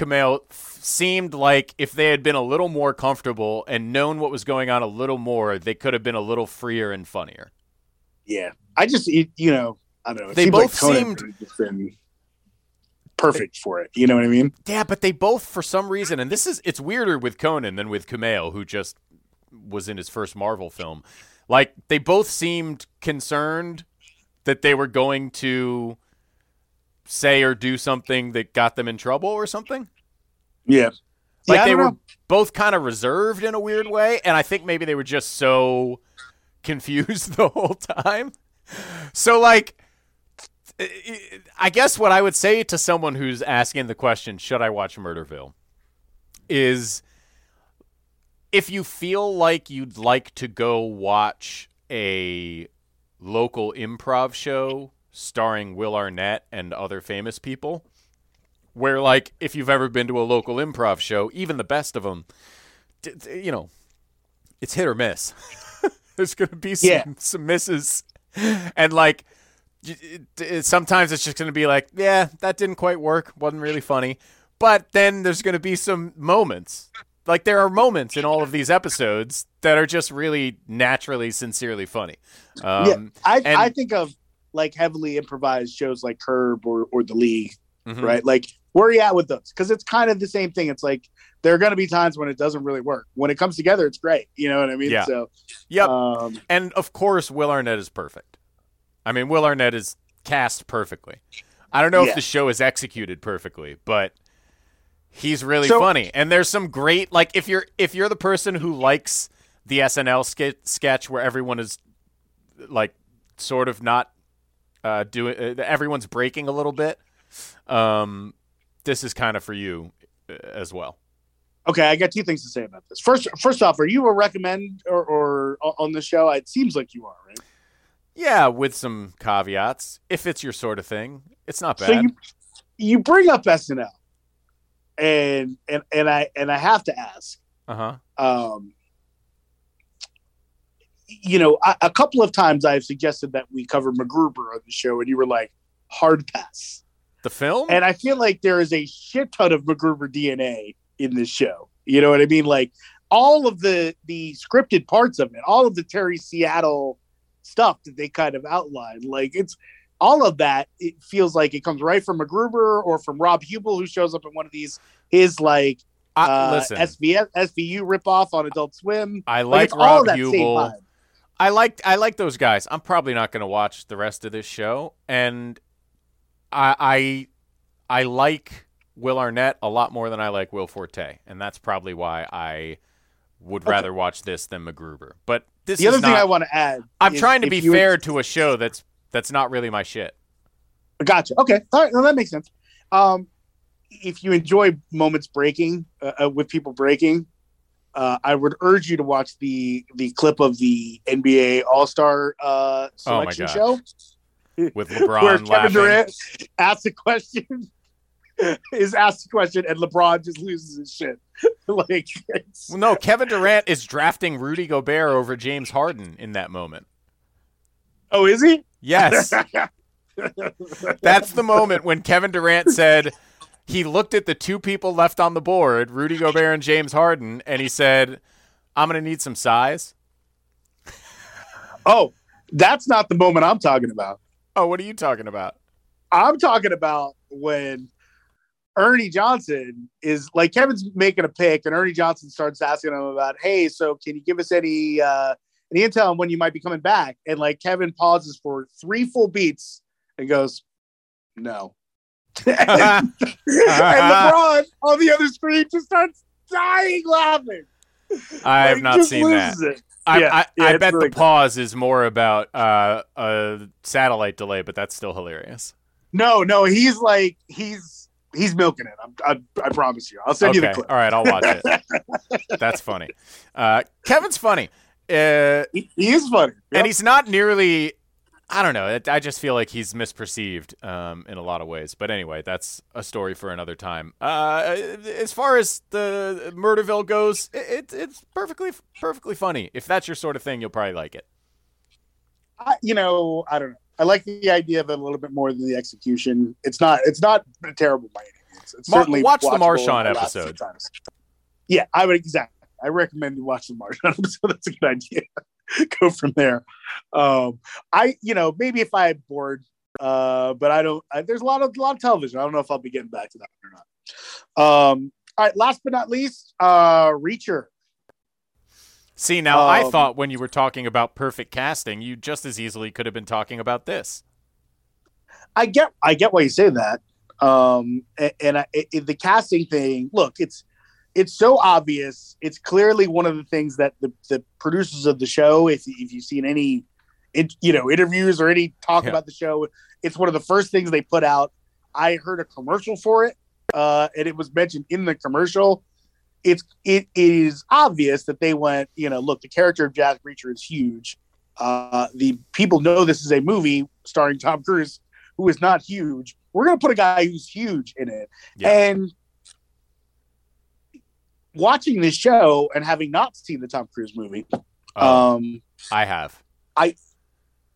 f- seemed like if they had been a little more comfortable and known what was going on a little more, they could have been a little freer and funnier. Yeah, I just you, you know I don't know. They both like seemed- would have just been perfect for it. You know what I mean? Yeah, but they both, for some reason, and this is it's weirder with Conan than with Kumail, who just was in his first Marvel film. Like they both seemed concerned that they were going to say or do something that got them in trouble or something. Yeah, Like yeah, they were know. both kind of reserved in a weird way, and I think maybe they were just so confused the whole time. So like I guess what I would say to someone who's asking the question, should I watch Murderville, is if you feel like you'd like to go watch a local improv show starring Will Arnett and other famous people, where like if you've ever been to a local improv show, even the best of them, d- d- you know, it's hit or miss. There's going to be some, Yeah. some misses, and like it- it- sometimes it's just going to be like, yeah, that didn't quite work, wasn't really funny. But then there's going to be some moments. Like there are moments in all of these episodes that are just really naturally, sincerely funny. Um, yeah. I and- I think of like heavily improvised shows like Curb or or The League, mhm. right? Like where are you at with those? Because it's kind of the same thing. It's like there are going to be times when it doesn't really work. When it comes together, it's great. You know what I mean? Yeah. So Yep. um, And of course, Will Arnett is perfect. I mean, Will Arnett is cast perfectly. I don't know Yeah. if the show is executed perfectly, but he's really So- funny. And there's some great like if you're if you're the person who likes the SNL ske- sketch where everyone is like sort of not uh, doing uh, everyone's breaking a little bit. Um, this is kind of for you uh, as well. okay, I got two things to say about this. First, first off, are you a recommend or, or on the show? It seems like you are, right? Yeah, with some caveats. If it's your sort of thing, it's not bad. So you you bring up SNL, and and and I and I have to ask, uh huh. um, you know, a, a couple of times I've suggested that we cover MacGruber on the show, and you were like, hard pass. The film? And I feel like there is a shit ton of MacGruber DNA in this show. You know what I mean? Like all of the the scripted parts of it, all of the Terry Seattle stuff that they kind of outlined, like it's all of that. It feels like it comes right from MacGruber or from Rob Huebel, who shows up in one of these his like I, uh, listen, SVS, SVU ripoff on Adult Swim. I Like, like Rob Huebel. I like I like those guys. I'm probably not going to watch the rest of this show, and I I I like Will Arnett a lot more than I like Will Forte, and that's probably why I would Okay. rather watch this than MacGruber. But this The other thing I want to add, I'm is trying to be fair to a show that's that's not really my shit. Gotcha. Okay. All right. No, that makes sense. Um, if you enjoy moments breaking uh, uh, with people breaking, uh, I would urge you to watch the the clip of the NBA All Star uh, Oh my selection God. show With LeBron where Kevin laughing. Durant asks a question, is asked a question, and LeBron just loses his shit. like, Well, no, Kevin Durant is drafting Rudy Gobert over James Harden in that moment. oh, is he? Yes. That's the moment when Kevin Durant said he looked at the two people left on the board, Rudy Gobert and James Harden, and he said, I'm going to need some size. oh, that's not the moment I'm talking about. Oh, what are you talking about? I'm talking about when Ernie Johnson is like Kevin's making a pick, and Ernie Johnson starts asking him about, "Hey, so can you give us any uh, any intel on when you might be coming back?" And like Kevin pauses for three full beats and goes, "No." and, and LeBron on the other screen just starts dying laughing. I have not seen that. it. I, Yeah, I, yeah, I bet really the pause is more about uh, a satellite delay, but that's still hilarious. No, no, he's like he's he's milking it. I'm, I, I promise you. I'll send you the Okay, clip. all right, I'll watch it. that's funny. Uh, Kevin's funny. Uh, He, he is funny. and he's not nearly I don't know. I just feel like he's misperceived um, in a lot of ways. But anyway, that's a story for another time. Uh, as far as the Murderville goes, it, it, it's perfectly perfectly funny. If that's your sort of thing, you'll probably like it. I, you know, I don't know. I like the idea of it a little bit more than the execution. It's not. It's not terrible by any means. It's Ma- certainly watch the Marshawn episode. Yeah, I would exactly. I recommend you watch the Marshawn episode. That's a good idea. Go from there. Um, I, you know, maybe if I had bored, uh, but I don't. I, there's a lot of a lot of television. I don't know if I'll be getting back to that or not. Um, all right. Last but not least, uh, Reacher. See, now I Um, thought when you were talking about perfect casting, you just as easily could have been talking about this. I get I get why you say that. Um, a- and, I, it, the casting thing, look, it's it's so obvious. It's clearly one of the things that the, the producers of the show, if if you've seen any, in, you know, interviews or any talk Yeah. about the show, it's one of the first things they put out. I heard a commercial for it, uh, and it was mentioned in the commercial. It's it is obvious that they went, you know, look, the character of Jack Reacher is huge. Uh, the people know this is a movie starring Tom Cruise, who is not huge. We're going to put a guy who's huge in it. Yeah. And watching this show and having not seen the Tom Cruise movie, Oh, um, I have. I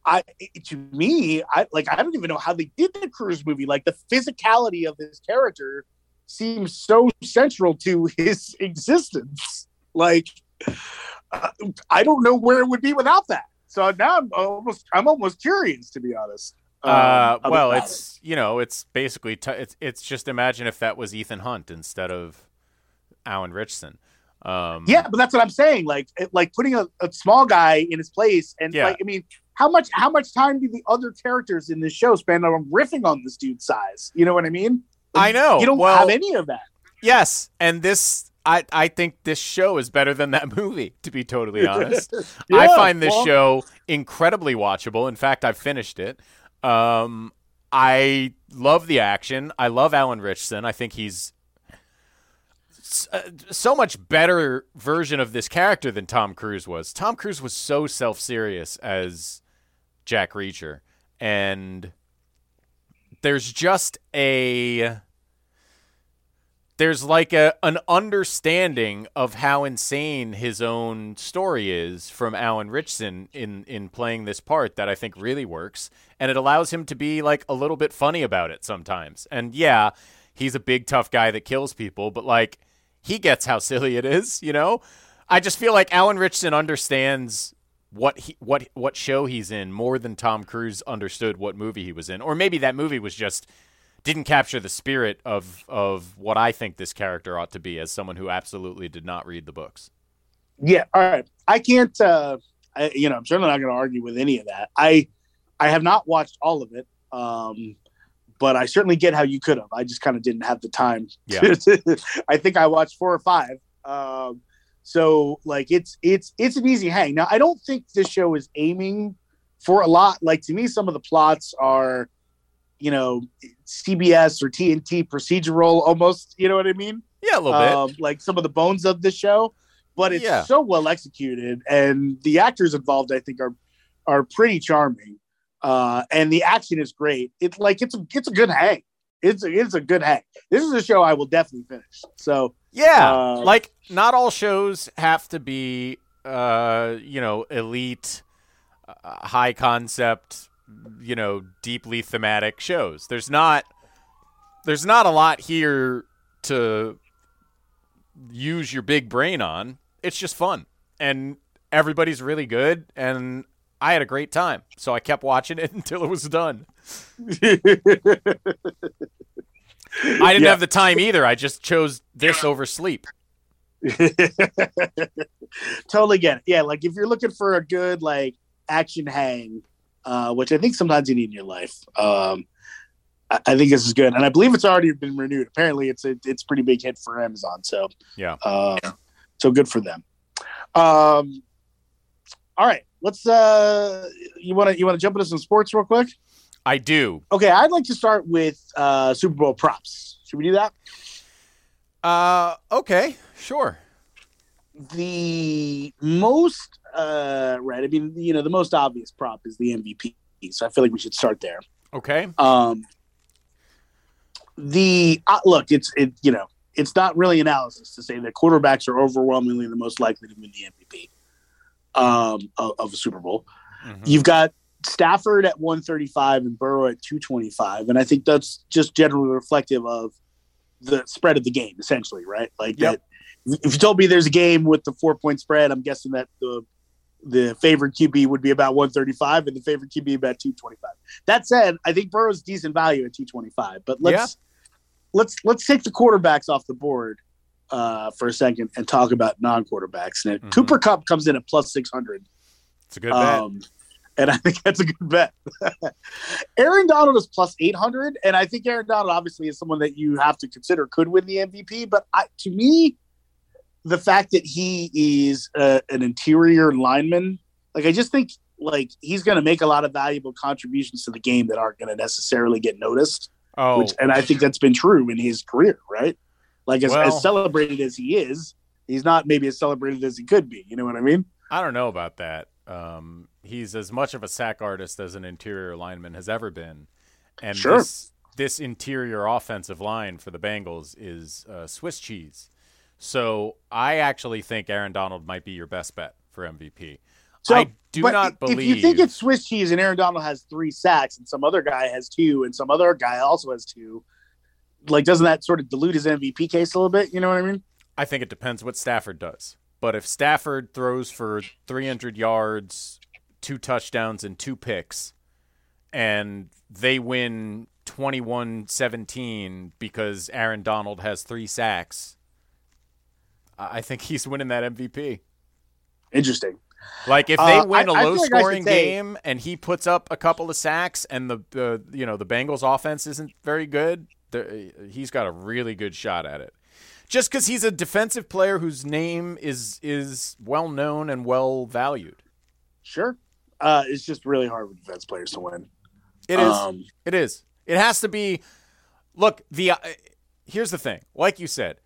I to me, I like I don't even know how they did the Cruise movie. Like the physicality of this character seems so central to his existence. Like uh, I don't know where it would be without that. So now I'm almost I'm almost curious to be honest. um, Uh, well, about it's you know, it's basically t- it's it's just imagine if that was Ethan Hunt instead of Alan Ritchson. Um, Yeah, but that's what I'm saying. Like, like putting a, a small guy in his place, and Yeah. like, I mean, how much how much time do the other characters in this show spend on riffing on this dude's size? You know what I mean? I know. You don't Well- have any of that. Yes, and this I I think this show is better than that movie. To be totally honest, I find this well- show incredibly watchable. In fact, I've finished it. Um, I love the action. I love Alan Ritchson. I think he's Uh, so much better version of this character than Tom Cruise was. Tom Cruise was so self-serious as Jack Reacher, and there's just a there's like a an understanding of how insane his own story is from Alan Ritchson in in playing this part that I think really works and it allows him to be like a little bit funny about it sometimes. And yeah, he's a big tough guy that kills people, but like he gets how silly it is, you know? I just feel like Alan Ritchson understands what he what what show he's in more than Tom Cruise understood what movie he was in. Or maybe that movie was just didn't capture the spirit of of what I think this character ought to be as someone who absolutely did not read the books. Yeah. All right. I can't. uh I, You know, I'm certainly not going to argue with any of that. I I have not watched all of it. Um, but I certainly get how you could have. I just kind of didn't have the time. Yeah. I think I watched four or five. Um, so like it's it's it's an easy hang. Now I don't think this show is aiming for a lot. Like to me, some of the plots are, you know, CBS or TNT procedural almost. You know what I mean? Yeah, a little bit. um, like some of the bones of the show, but it's Yeah. so well executed, and the actors involved, I think, are are pretty charming, uh, and the action is great. It's like it's a it's a good hang. It's a, it's a good hang. This is a show I will definitely finish. So Yeah, Uh, like not all shows have to be, uh, you know, elite, uh, high concept, you know, deeply thematic shows. There's not, there's not a lot here to use your big brain on. It's just fun, and everybody's really good, and I had a great time, so I kept watching it until it was done. I didn't Yeah. have the time either. I just chose this over sleep. totally get it. Yeah, like if you're looking for a good like action hang, uh, which I think sometimes you need in your life, um, I, I think this is good, and I believe it's already been renewed. Apparently, it's a it's pretty big hit for Amazon. So Yeah. uh, so good for them. Um, all right, let's. Uh, you want to you want to jump into some sports real quick? I do. Okay, I'd like to start with uh, Super Bowl props. Should we do that? Uh, okay, sure. the most uh right i mean you know the most obvious prop is the mvp So I feel like we should start there. Okay. Um, the uh, look, it's it you know it's not really analysis to say that quarterbacks are overwhelmingly the most likely to win the MVP um, of, of a Super Bowl. Mhm. You've got Stafford at 135 and Burrow at 225, and I think that's just generally reflective of the spread of the game, essentially, right? Like Yep. that. If you told me there's a game with the four point spread, I'm guessing that the the favorite QB would be about 135 and the favorite QB about 225. That said, I think Burrow's decent value at 225. But let's let's let's take the quarterbacks off the board uh, for a second and talk about non-quarterbacks. And Mhm. Cooper Kupp comes in at plus 600. It's a good bet. Um, and I think that's a good bet. Aaron Donald is plus 800. And I think Aaron Donald obviously is someone that you have to consider could win the MVP. But I, to me, the fact that he is uh, an interior lineman, like I just think like he's going to make a lot of valuable contributions to the game that aren't going to necessarily get noticed. oh, Which, and I think that's been true in his career, right? Like as, Well- as celebrated as he is, he's not maybe as celebrated as he could be. You know what I mean? I don't know about that. Um, he's as much of a sack artist as an interior lineman has ever been, and Sure. this this interior offensive line for the Bengals is uh, Swiss cheese. So I actually think Aaron Donald might be your best bet for MVP. So, I do but not if you think it's Swiss cheese and Aaron Donald has three sacks and some other guy has two and some other guy also has two, like doesn't that sort of dilute his MVP case a little bit? You know what I mean? I think it depends what Stafford does. But if Stafford throws for 300 yards, two touchdowns, and two picks, and they win 21 17 because Aaron Donald has three sacks, I think he's winning that MVP. Interesting. Like if they Uh, win a I feel low like I scoring say- game and he puts up a couple of sacks and the, the you know the Bengals offense isn't very good, he's got a really good shot at it. Just because he's a defensive player whose name is is well known and well valued. Sure. Uh, it's just really hard for defense players to win. It is. Um, it is. It has to be. Look, the uh, here's the thing. Like you said,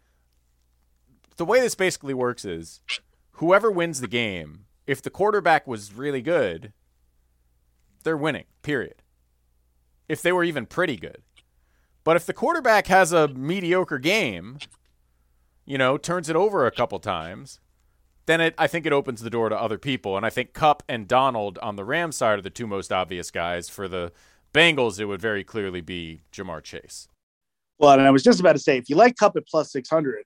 the way this basically works is whoever wins the game, if the quarterback was really good, they're winning. Period. If they were even pretty good, but if the quarterback has a mediocre game, you know, turns it over a couple times, then it I think it opens the door to other people. And I think Kupp and Donald on the Rams side are the two most obvious guys. For the Bengals, it would very clearly be Ja'Marr Chase. well, and I was just about to say, if you like Kupp at plus 600,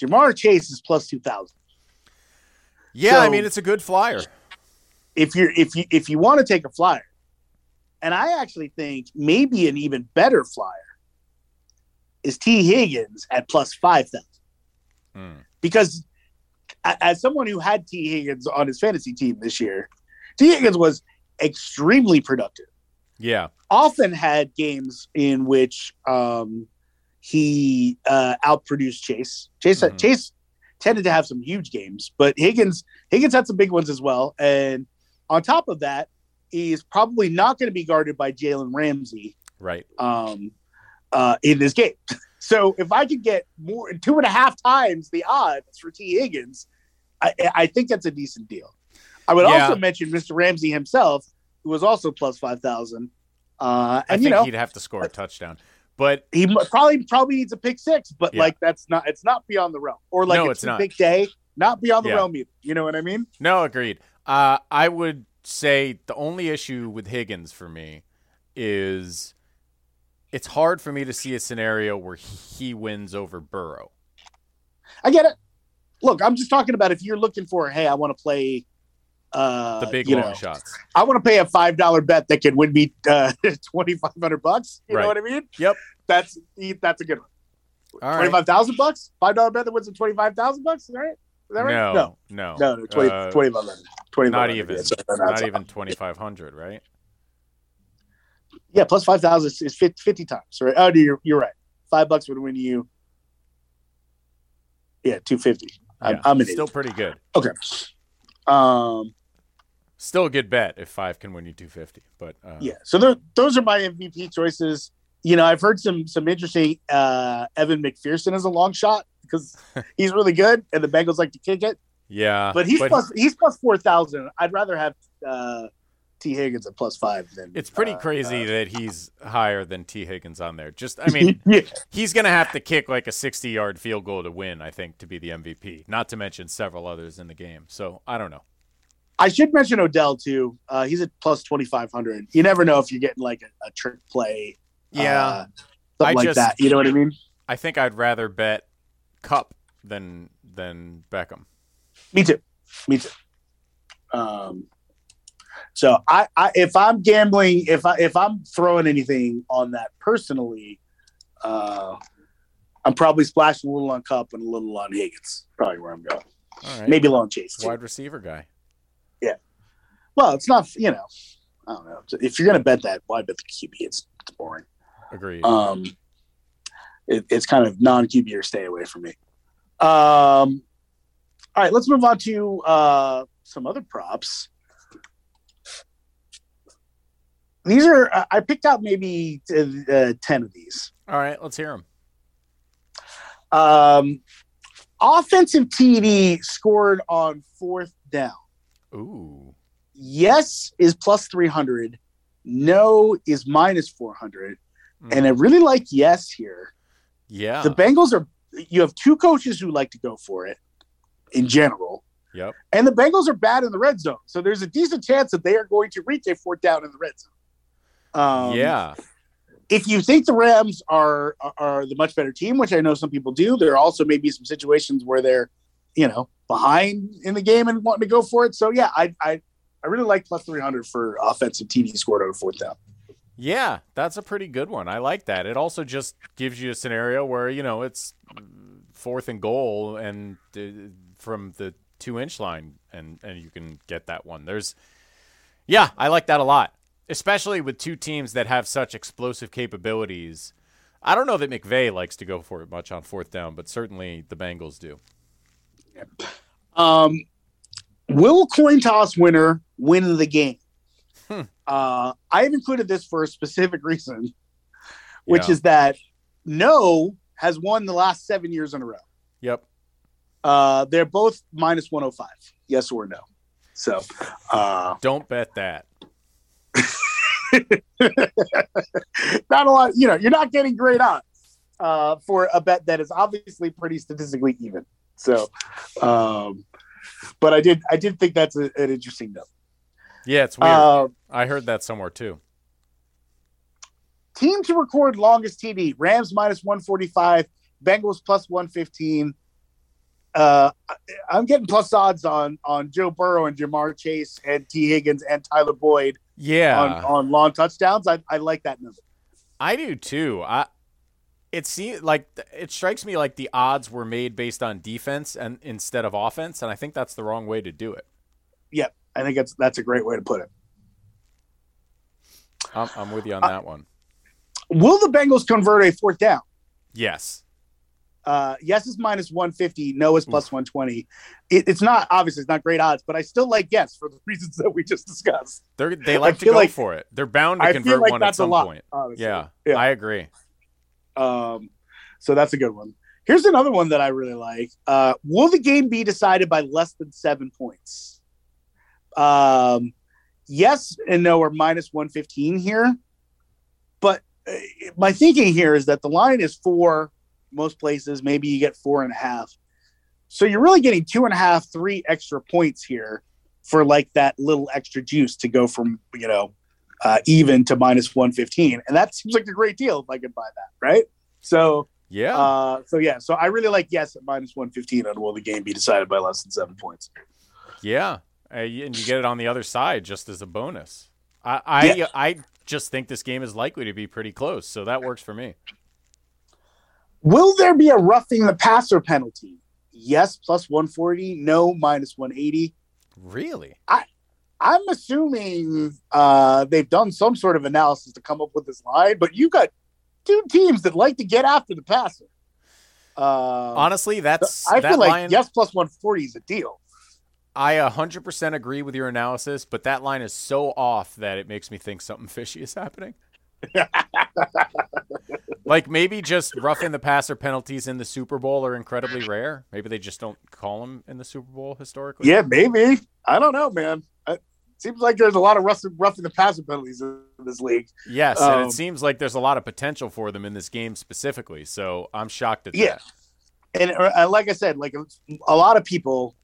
Ja'Marr Chase is plus 2,000. Yeah, I mean it's a good flyer. if you're if you if you want to take a flyer, and I actually think maybe an even better flyer is Tee Higgins at plus five thousand Hmm. because as someone who had Tee Higgins on his fantasy team this year, Tee Higgins was extremely productive. Yeah, Often had games in which um, he uh, outproduced Chase. Chase Mhm. Chase tended to have some huge games, but Higgins Higgins had some big ones as well. And on top of that, he's probably not going to be guarded by Jalen Ramsey right. um, uh, in this game. So if I could get more two and a half times the odds for Tee Higgins, I, I think that's a decent deal. I would Yeah. also mention Mr. Ramsey himself, who was also plus five thousand. Uh, I and think you know he'd have to score a touchdown, but he probably probably needs a pick six, but Yeah. like that's not it's not beyond the realm. Or like No, a it's not. big day, not beyond the Yeah. realm either. You know what I mean? no, agreed. Uh, I would say the only issue with Higgins for me is it's hard for me to see a scenario where he wins over Burrow. I get it. Look, I'm just talking about if you're looking for, hey, I want to play uh The big long know, shots. I want to pay a five dollar bet that could win me uh, twenty five hundred bucks. You Right. know what I mean? Yep. That's that's a good one. Twenty five thousand right. bucks, five dollar bet that wins twenty five thousand bucks. Is that right? Is that right? No, no, no, no, no 20, Uh, 2500. 2500, not even, that's- not even twenty five hundred, right? Yeah, plus five thousand is 50, 50 times. Right? Oh, no, you're you're right. Five bucks would win you. Yeah, two fifty. I'm, Yeah, I'm an still idiot. pretty good. Okay. Um. Still a good bet if five can win you two fifty. But uh, Yeah. So tho- those are my MVP choices. You know, I've heard some some interesting. Uh, Evan McPherson is a long shot because he's really good, and the Bengals like to kick it. yeah, But he's plus he's plus four thousand. I'd rather have uh, Tee Higgins at plus five. Then It's pretty uh, crazy that he's higher than Tee Higgins on there. Just, I mean, yeah, he's going to have to kick like a 60 yard field goal to win, I think, to be the MVP, not to mention several others in the game. So I don't know. I should mention Odell too. Uh, he's at plus twenty five hundred. You never know if you're getting like a, a trick play. Yeah. uh, something I like just- that. You know what I mean? I think I'd rather bet Kupp than than Beckham. Me too. Me too. Um, so I, I, if I'm gambling, if I, if I'm throwing anything on that personally, uh, I'm probably splashing a little on Kupp and a little on Higgins. Probably where I'm going. All right. Maybe on Chase. Too. wide receiver guy. Yeah. Well, it's not. You know, I don't know. If you're gonna bet that, why bet the QB? It's, it's boring. Agreed. Um, it, it's kind of non QB or stay away from me. Um, all right, let's move on to uh, some other props. These are I- I picked out maybe uh, ten of these. All right, let's hear them. Um, offensive TD scored on fourth down. Ooh. Yes is plus three hundred. No is minus four hundred. Mm. And I really like yes here. Yeah. the Bengals are you have two coaches who like to go for it in general. Yep. And the Bengals are bad in the red zone. So there's a decent chance that they are going to reach a fourth down in the red zone. Um, yeah. If you think the Rams are are the much better team, which I know some people do, there are also maybe some situations where they're, you know, behind in the game and wanting to go for it. So yeah, I I, I really like plus three hundred for offensive TD scored over fourth down. Yeah, that's a pretty good one. I like that. It also just gives you a scenario where, you know, it's fourth and goal and uh, from the two inch line and, and you can get that one. There's, yeah, I like that a lot, especially with two teams that have such explosive capabilities. I don't know that McVay likes to go for it much on fourth down, but certainly the Bengals do. Um, will coin toss winner win the game? Hmm. Uh, I have included this for a specific reason, which Yeah. is that no has won the last seven years in a row. Yep. Uh, they're both minus 105, yes or no. So, uh, Don't bet that. not a lot, you know, you're not getting great odds uh, for a bet that is obviously pretty statistically even. So, um, but I did, I did think that's a, an interesting note. Yeah, it's weird. Uh, I heard that somewhere too. team to record longest TD: Rams minus one forty five, Bengals plus one fifteen. Uh, I'm getting plus odds on on Joe Burrow and Ja'Marr Chase and Tee Higgins and Tyler Boyd Yeah. on, on long touchdowns. I, I like that number. I do too. I it seems like it strikes me like the odds were made based on defense and instead of offense, and I think that's the wrong way to do it. Yep, I think that's that's a great way to put it. I'm, I'm with you on Uh, that one. Will the Bengals convert a fourth down? Yes. Uh, yes is minus 150. No is plus 120. It, it's not obviously it's not great odds, but I still like yes for the reasons that we just discussed. They're, they like to go like- for it. They're bound to I convert like one at that's a some lot. point. Yeah, Yeah. I agree. Um, so that's a good one. Here's another one that I really like. Uh, will the game be decided by less than seven points? Um, yes and no are minus 115 here. But uh, my thinking here is that the line is four, most places. Maybe you get four and a half. So you're really getting two and a half, three extra points here for like that little extra juice to go from, you know, uh, even to minus 115. And that seems like a great deal if I could buy that, right? So, Yeah. uh, so yeah, so I really like yes at minus 115 on will the game be decided by less than seven points. yeah. Uh, and you get it on the other side just as a bonus. I I, Yeah. I just think this game is likely to be pretty close, so that works for me. Will there be a roughing the passer penalty? Yes, plus 140. No, minus 180. Really? I I'm assuming uh, they've done some sort of analysis to come up with this line, but you've got two teams that like to get after the passer. Uh, Honestly, that's I that feel like line, yes plus 140 is a deal. I 100% agree with your analysis, but that line is so off that it makes me think something fishy is happening. like maybe just roughing the passer penalties in the Super Bowl are incredibly rare. Maybe they just don't call them in the Super Bowl historically. Yeah, maybe. I don't know, man. I, seems like there's a lot of rough, roughing the passer penalties in this league. Yes, and Um, it seems like there's a lot of potential for them in this game specifically. So I'm shocked at that. Yeah. that. And uh, like I said, like a lot of people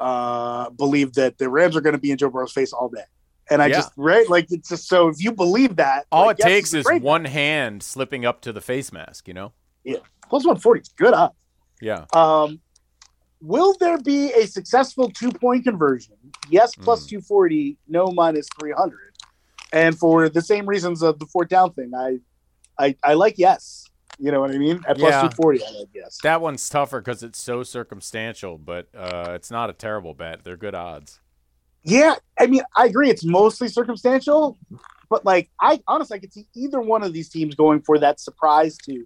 uh, believe that the Rams are going to be in Joe Burrow's face all day. And I Yeah. just right like it's just so if you believe that, All like, it yes, takes is great- one hand slipping up to the face mask, you know? Yeah. plus one forty. Good up. Yeah. Um, will there be a successful two point conversion? Yes, plus Hmm. 240, no, minus 300. And for the same reasons of the fourth down thing, I, I, I like yes. You know what I mean? At plus Yeah. 240, I like yes. That one's tougher because it's so circumstantial, but uh, it's not a terrible bet. They're good odds. Yeah, I mean, I agree. It's mostly circumstantial, but like, I honestly, I could see either one of these teams going for that surprise two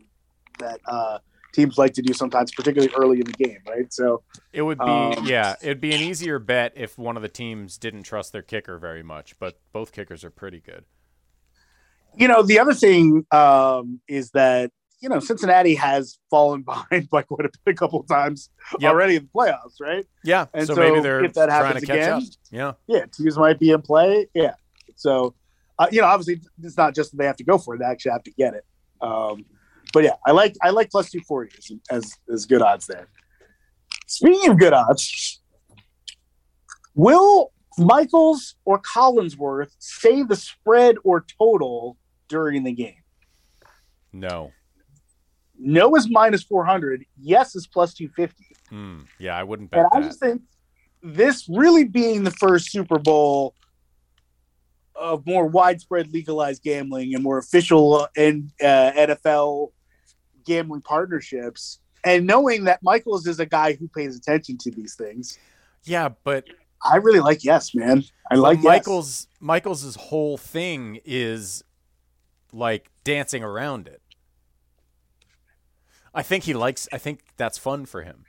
that uh, teams like to do sometimes, particularly early in the game, right? So, It would be, Um, yeah, it'd be an easier bet if one of the teams didn't trust their kicker very much, but both kickers are pretty good. you know, the other thing um, is that you know Cincinnati has fallen behind by quite a, bit, a couple of times Yep. already in the playoffs, right? Yeah, And so, so maybe they're if that trying to happens catch up. again- Yeah. Yeah, teams might be in play. Yeah, so uh, you know, obviously, it's not just that they have to go for it; they actually have to get it. Um, but yeah, I like I like plus two forty as, as as good odds there. Speaking of good odds, will Michaels or Collinsworth say the spread or total during the game? No. No is minus 400. Yes is plus 250. Hmm. Yeah, I wouldn't bet And I that. just think this really being the first Super Bowl of more widespread legalized gambling and more official uh, and uh, NFL gambling partnerships, and knowing that Michaels is a guy who pays attention to these things, yeah, but I really like yes, man. I like yes. Michael's Michael's whole thing is like dancing around it. I think he likes I think that's fun for him.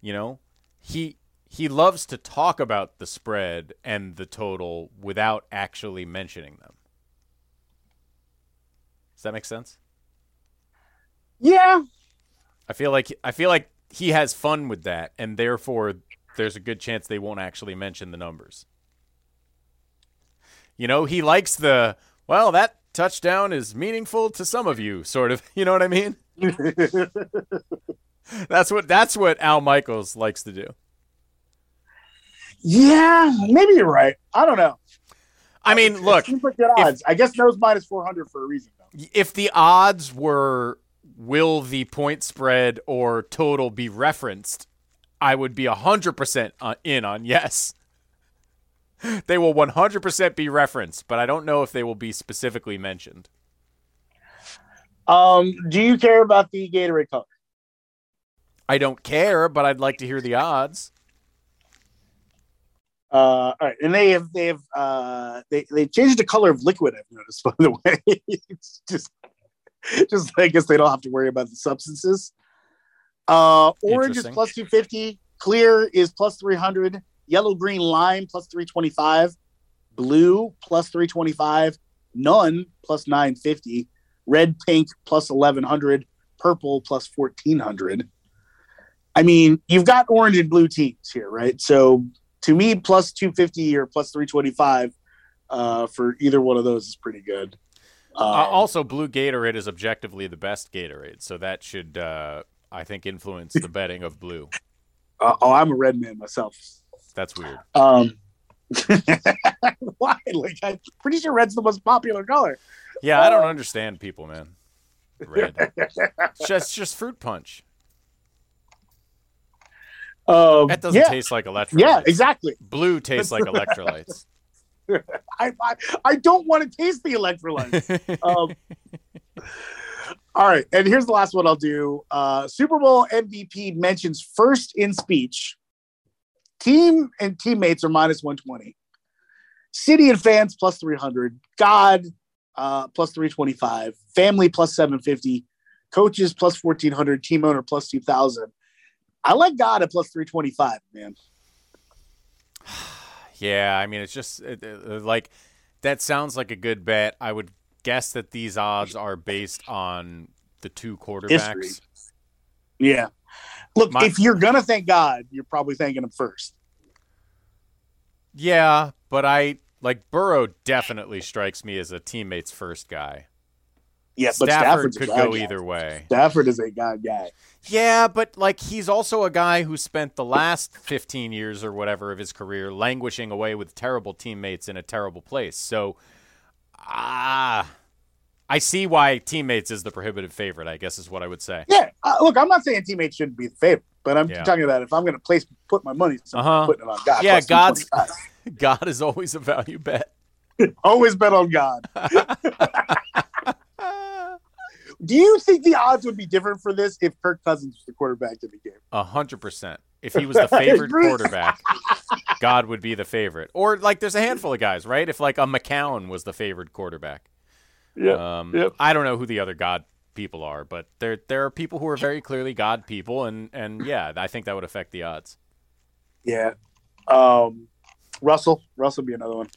You know? He he loves to talk about the spread and the total without actually mentioning them. Does that make sense? Yeah, I feel like I feel like he has fun with that and therefore there's a good chance they won't actually mention the numbers. You know, he likes the well, that touchdown is meaningful to some of you, sort of. You know what I mean? That's what that's what Al Michaels likes to do. yeah, maybe you're right. I don't know. I mean, look, seems like good odds. I guess no's minus 400 for a reason, though. if the odds were will the point spread or total be referenced, I would be 100% uh, in on yes. They will 100% be referenced, but I don't know if they will be specifically mentioned. Um, do you care about the Gatorade color? I don't care, but I'd like to hear the odds. Uh, all right, and they have they have uh, they they changed the color of liquid. I've noticed, by the way. it's just just I guess they don't have to worry about the substances. Uh, orange is plus two fifty. Clear is plus three hundred. Yellow, green, lime plus three twenty five. Blue plus three twenty five. None plus nine fifty. Red, pink plus eleven hundred. Purple plus fourteen hundred. I mean, you've got orange and blue teams here, right? So to me, plus 250 or plus 325 uh, for either one of those is pretty good. Um, Uh, also, blue Gatorade is objectively the best Gatorade, so that should, uh, I think, influence the betting of blue. uh, oh, I'm a red man myself. That's weird. Um, why? Like, I'm pretty sure red's the most popular color. Yeah, I don't understand people, man. Red. It's just, just fruit punch. Um, That doesn't yeah, taste like electrolytes. yeah, exactly. Blue tastes like electrolytes. I, I, I don't want to taste the electrolytes. um, all right, and here's the last one I'll do. Uh, Super Bowl MVP mentions first in speech. Team and teammates are minus 120. City and fans plus 300. God uh, plus 325. Family plus 750. Coaches plus 1400. Team owner plus 2000. I like God at plus 325, man. Yeah, I mean, it's just uh, uh, like that sounds like a good bet. I would guess that these odds are based on the two quarterbacks. History. Yeah. Look, My- if you're gonna thank God, you're probably thanking him first. Yeah, but I like Burrow definitely strikes me as a teammates first guy. Yeah, but Stafford Stafford's could go guy. either way. Stafford is a God guy. Yeah, but like he's also a guy who spent the last 15 years or whatever of his career languishing away with terrible teammates in a terrible place. So, ah, I see why teammates is the prohibitive favorite. I guess is what I would say. Yeah, uh, look, I'm not saying teammates shouldn't be the favorite, but I'm Yeah. talking about if I'm going to place put my money, somewhere, Uh-huh. I'm putting it on God. Yeah, God's God is always a value bet. always bet on God. Do you think the odds would be different for this if Kirk Cousins was the quarterback in the game? A hundred percent. If he was the favorite quarterback, God would be the favorite. Or like, there's a handful of guys, right? If like a McCown was the favorite quarterback. Yeah, Um, Yep. I don't know who the other God people are, but there there are people who are very clearly God people, and and yeah, I think that would affect the odds. yeah. Um, Russell, Russell would be another one.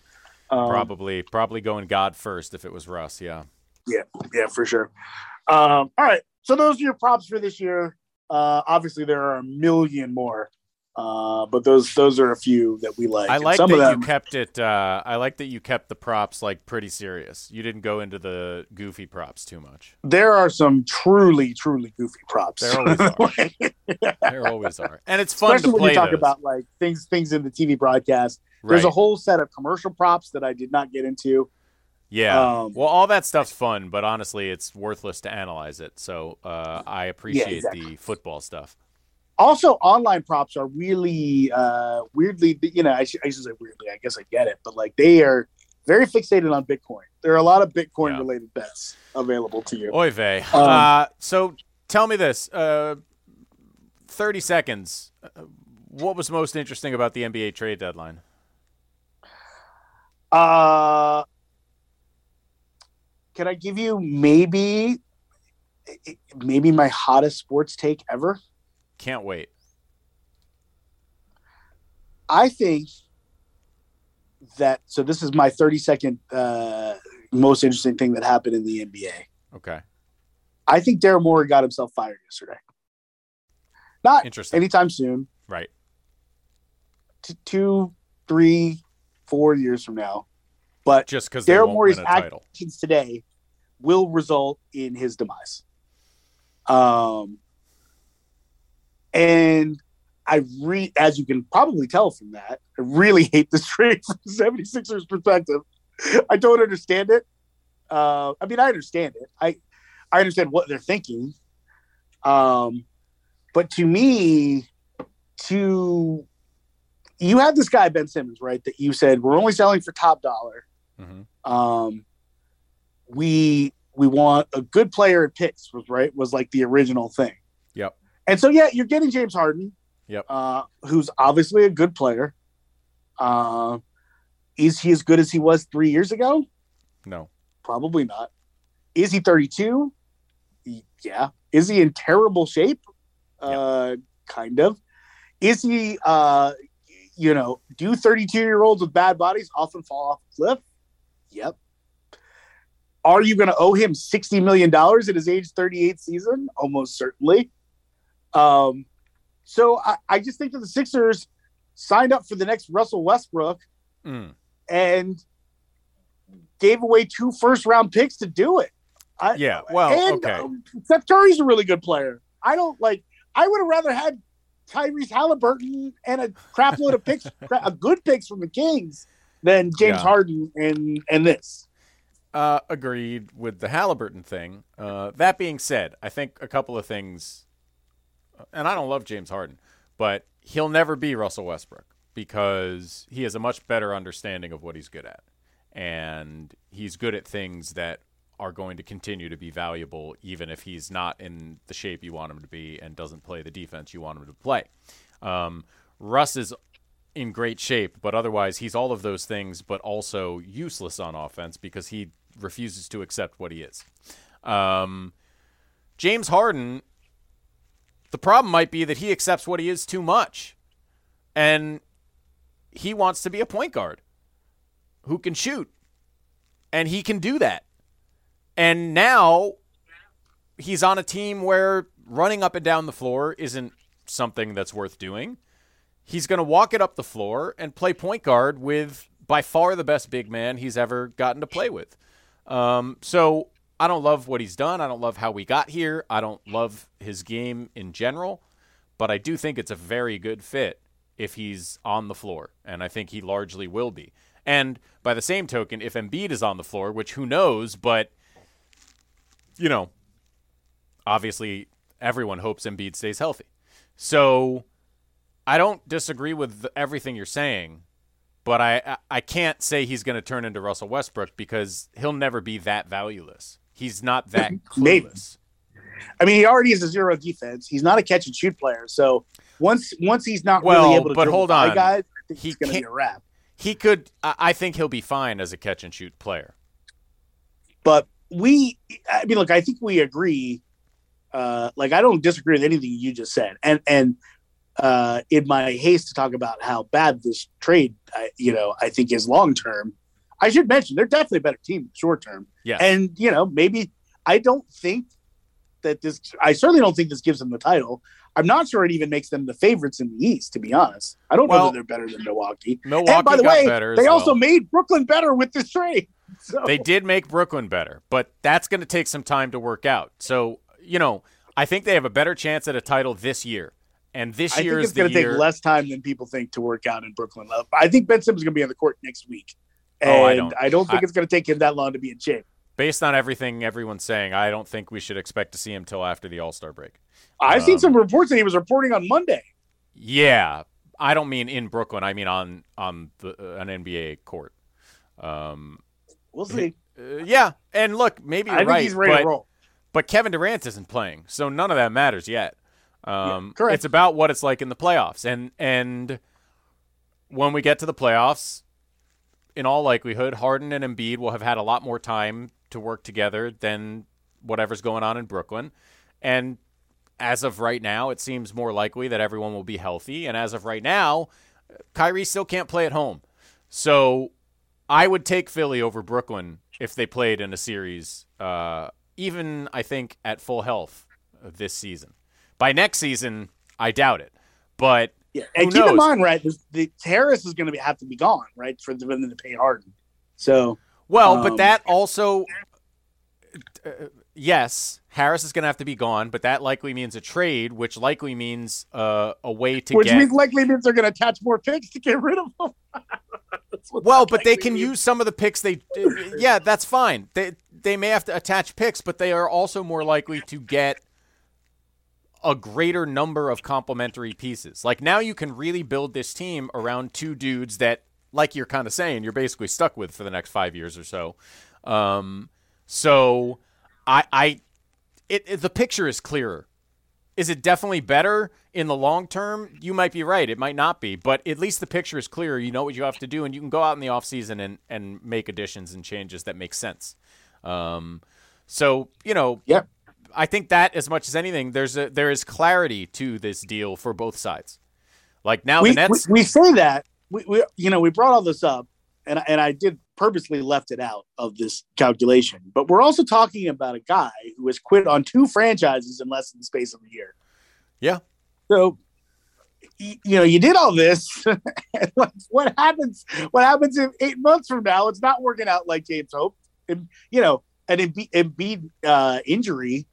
Um, Probably probably going God first if it was Russ. Yeah. Yeah, yeah, for sure. Um, all right, so those are your props for this year. Uh, obviously, there are a million more, uh, but those those are a few that we like. I like some that of them. you kept it. Uh, I like that you kept the props like pretty serious. You didn't go into the goofy props too much. there are some truly, truly goofy props. There always are. There always are, and it's fun Especially to when you talk those. about like things things in the TV broadcast. There's a whole set of commercial props that I did not get into. Yeah. Um, well, all that stuff's fun, but honestly, it's worthless to analyze it. So uh, I appreciate exactly. the football stuff. Also, online props are really uh, weirdly, you know, I should, I should say weirdly. I guess I get it, but like they are very fixated on Bitcoin. There are a lot of Bitcoin Yeah. related bets available to you. Oy vey. Um, uh, so tell me this: uh, thirty seconds. Uh, What was most interesting about the NBA trade deadline? Uh, can I give you maybe, maybe my hottest sports take ever? Can't wait. I think that so. This is my thirty second uh, most interesting thing that happened in the NBA. Okay. I think Daryl Morey got himself fired yesterday. Not Interesting. anytime soon. Right. T- two, three, four years from now. But Just because Daryl Morey's win a title. actions today will result in his demise. Um, and I re as you can probably tell from that, I really hate this trade from the 76ers perspective. I don't understand it. Uh, I mean, I understand it. I I understand what they're thinking. Um, but to me, to you have this guy Ben Simmons, right? That you said we're only selling for top dollar. hmm Um, we we want a good player at picks was right was like the original thing. Yep. And so yeah, you're getting James Harden. Yep. Uh, who's obviously a good player. Uh, is he as good as he was three years ago? No. Probably not. Is he 32? Yeah. Is he in terrible shape? Uh, kind of. Is he, uh, you know, do 32 year olds with bad bodies often fall off a cliff? Yep. Are you going to owe him $60 million at his age 38 season? Almost certainly. Um, so I, I just think that the Sixers signed up for the next Russell Westbrook Mm. and gave away two first round picks to do it. I, Yeah. Well, and okay. um, Steph Curry's a really good player. I don't like. I would have rather had Tyrese Haliburton and a crap load of picks, a good picks from the Kings than James Yeah. Harden and and this. Uh, agreed with the Haliburton thing. Uh, that being said, I think a couple of things, and I don't love James Harden, but he'll never be Russell Westbrook because he has a much better understanding of what he's good at. And he's good at things that are going to continue to be valuable, even if he's not in the shape you want him to be and doesn't play the defense you want him to play. Um, Russ is in great shape, but otherwise he's all of those things, but also useless on offense because he refuses to accept what he is. Um, James Harden, the problem might be that he accepts what he is too much, and he wants to be a point guard who can shoot, and he can do that. And now he's on a team where running up and down the floor isn't something that's worth doing he's going to walk it up the floor and play point guard with by far the best big man he's ever gotten to play with. Um, so I don't love what he's done. I don't love how we got here. I don't love his game in general, but I do think it's a very good fit if he's on the floor, and I think he largely will be. And by the same token, if Embiid is on the floor, which who knows, but you know, obviously everyone hopes Embiid stays healthy. So I don't disagree with everything you're saying, but I I- can't say he's going to turn into Russell Westbrook because he'll never be that valueless. He's not that clueless. I mean, he already is a zero defense. He's not a catch and shoot player. So once once he's not Well, really able to but hold on. guys, He he's going to be a wrap. He could. I I think he'll be fine as a catch and shoot player. But we, I mean, look, I think we agree. Uh, like, I don't disagree with anything you just said. And and uh, in my haste to talk about how bad this trade, I, you know, I think is long term. I should mention they're definitely a better team short term. Yeah. And you know, maybe I don't think that this. I certainly don't think this gives them the title. I'm not sure it even makes them the favorites in the East. To be honest, I don't know that they're better than Milwaukee. Milwaukee and by the got way, they also made Brooklyn better with this trade. So They did make Brooklyn better, but that's going to take some time to work out. So, you know, I think they have a better chance at a title this year. And this I year think is it's going to take less time than people think to work out in Brooklyn. I think Ben Simmons is going to be on the court next week. And Oh, I don't. think I- it's going to take him that long to be in shape. Based on everything everyone's saying, I don't think we should expect to see him till after the All Star break. I've seen Um, some reports that he was reporting on Monday. Yeah, I don't mean in Brooklyn. I mean on on the, uh, an NBA court. Um, We'll see. uh, yeah, and look, maybe I right, he's ready but, to roll. but Kevin Durant isn't playing, so none of that matters yet. Um, correct. It's about what it's like in the playoffs, and and when we get to the playoffs, in all likelihood, Harden and Embiid will have had a lot more time to work together than whatever's going on in Brooklyn, and as of right now, it seems more likely that everyone will be healthy. And as of right now, Kyrie still can't play at home. So I would take Philly over Brooklyn if they played in a series, uh, even I think at full health this season. By next season, I doubt it. But Yeah, who and keep knows? in mind, right? The, the Harris is going to have to be gone, right, for them to pay Harden. So Well, Um, but that also, uh, yes, Harris is going to have to be gone, but that likely means a trade, which likely means uh, a way to get. which get. means likely means they're going to attach more picks to get rid of them. Well, but they can means. use some of the picks. They, yeah, that's fine. They they may have to attach picks, but they are also more likely to get a greater number of complementary pieces. Like now, you can really build this team around two dudes that, like you're kind of saying, you're basically stuck with for the next five years or so. Um, so, I, I, it, it the picture is clearer. Is it definitely better in the long term? You might be right. It might not be, but at least the picture is clearer. You know what you have to do, and you can go out in the offseason and, and make additions and changes that make sense. Um, so, you know, Yep. I think that as much as anything, there's a there is clarity to this deal for both sides. Like now we, the Nets, we, we say that we, we you know we brought all this up and and I did purposely left it out of this calculation but we're also talking about a guy who has quit on two franchises in less than the space of a year. Yeah, so you know you did all this what, what happens what happens if eight months from now it's not working out like James hoped? And you know an Embiid, Embiid uh, injury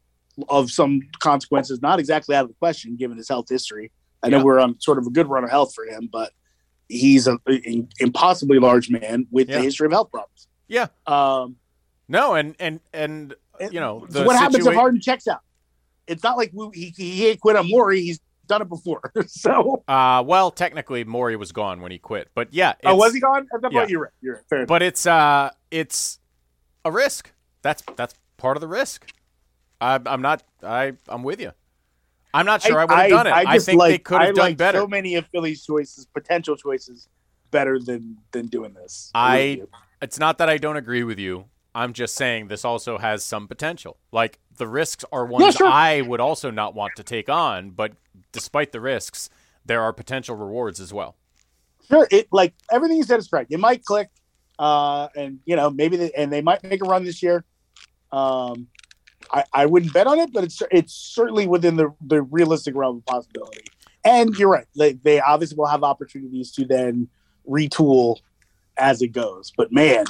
of some consequences not exactly out of the question given his health history I know Yeah. we're on sort of a good run of health for him, but he's an impossibly large man with Yeah. a history of health problems. yeah, Um, no, and and and you know so what happens if situa- Harden checks out? It's not like we, he, he ain't quit on Morey. He's done it before. so, Uh, well, technically, Morey was gone when he quit, but yeah, oh, was he gone? I thought yeah. you're right. You're right. Fair enough. But it's uh, it's a risk. That's that's part of the risk. I, I'm not. I I'm with you. I'm not sure I, would have done it. I, just think they like- could have done like better. So many of Philly's choices, potential choices, better than than doing this. I- it's not that I don't agree with you. I'm just saying this also has some potential. Like the risks are ones sure. I would also not want to take on, but despite the risks, there are potential rewards as well. sure it like everything you said is correct it might click uh and you know maybe they, and they might make a run this year um i i wouldn't bet on it but it's it's certainly within the the realistic realm of possibility and you're right they, they obviously will have opportunities to then retool as it goes. But man,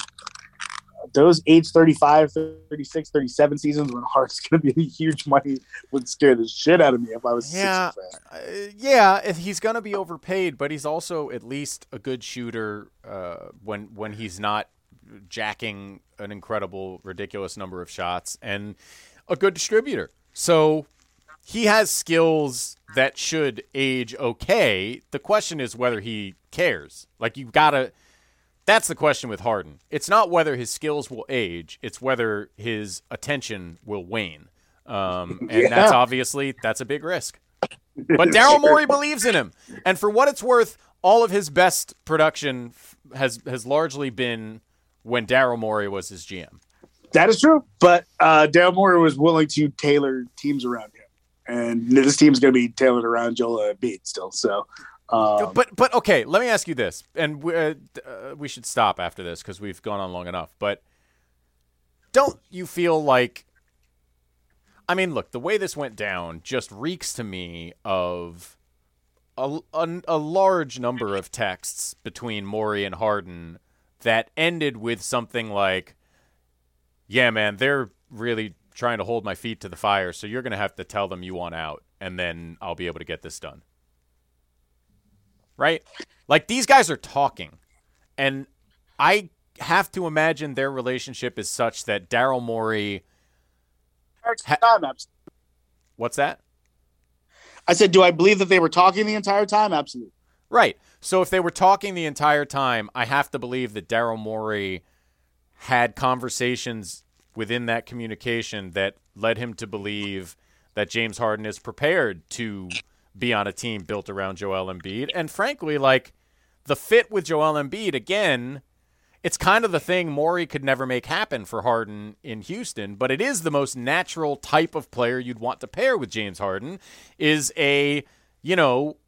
those age 35, 36, 37 seasons when Hart's going to be a huge money would scare the shit out of me if I was Yeah, uh, yeah. He's gonna be overpaid, but he's also at least a good shooter uh, when when he's not jacking an incredible, ridiculous number of shots, and a good distributor. So he has skills that should age okay. The question is whether he cares. Like you gotta. That's the question with Harden. It's not whether his skills will age; it's whether his attention will wane. Um, and that's obviously that's a big risk. But Daryl Morey believes in him, and for what it's worth, all of his best production f- has has largely been when Daryl Morey was his GM. That is true. But uh, Morey was willing to tailor teams around him. And this team's going to be tailored around Joel Embiid still. So, um, But but okay, let me ask you this, and we, uh, uh, we should stop after this because we've gone on long enough. But don't you feel like? I mean, look, the way this went down just reeks to me of a, a, a large number of texts between Morey and Harden that ended with something like, "Yeah, man, they're really trying to hold my feet to the fire, so you're going to have to tell them you want out, and then I'll be able to get this done." right? Like these guys are talking, and I have to imagine their relationship is such that Daryl Morey. Ha- What's that? I said, do I believe that they were talking the entire time? Absolutely. Right. So if they were talking the entire time, I have to believe that Daryl Morey had conversations within that communication that led him to believe that James Harden is prepared to be on a team built around Joel Embiid. And frankly, like the fit with Joel Embiid, again, it's kind of the thing Morey could never make happen for Harden in Houston, but it is the most natural type of player you'd want to pair with James Harden is a, you know,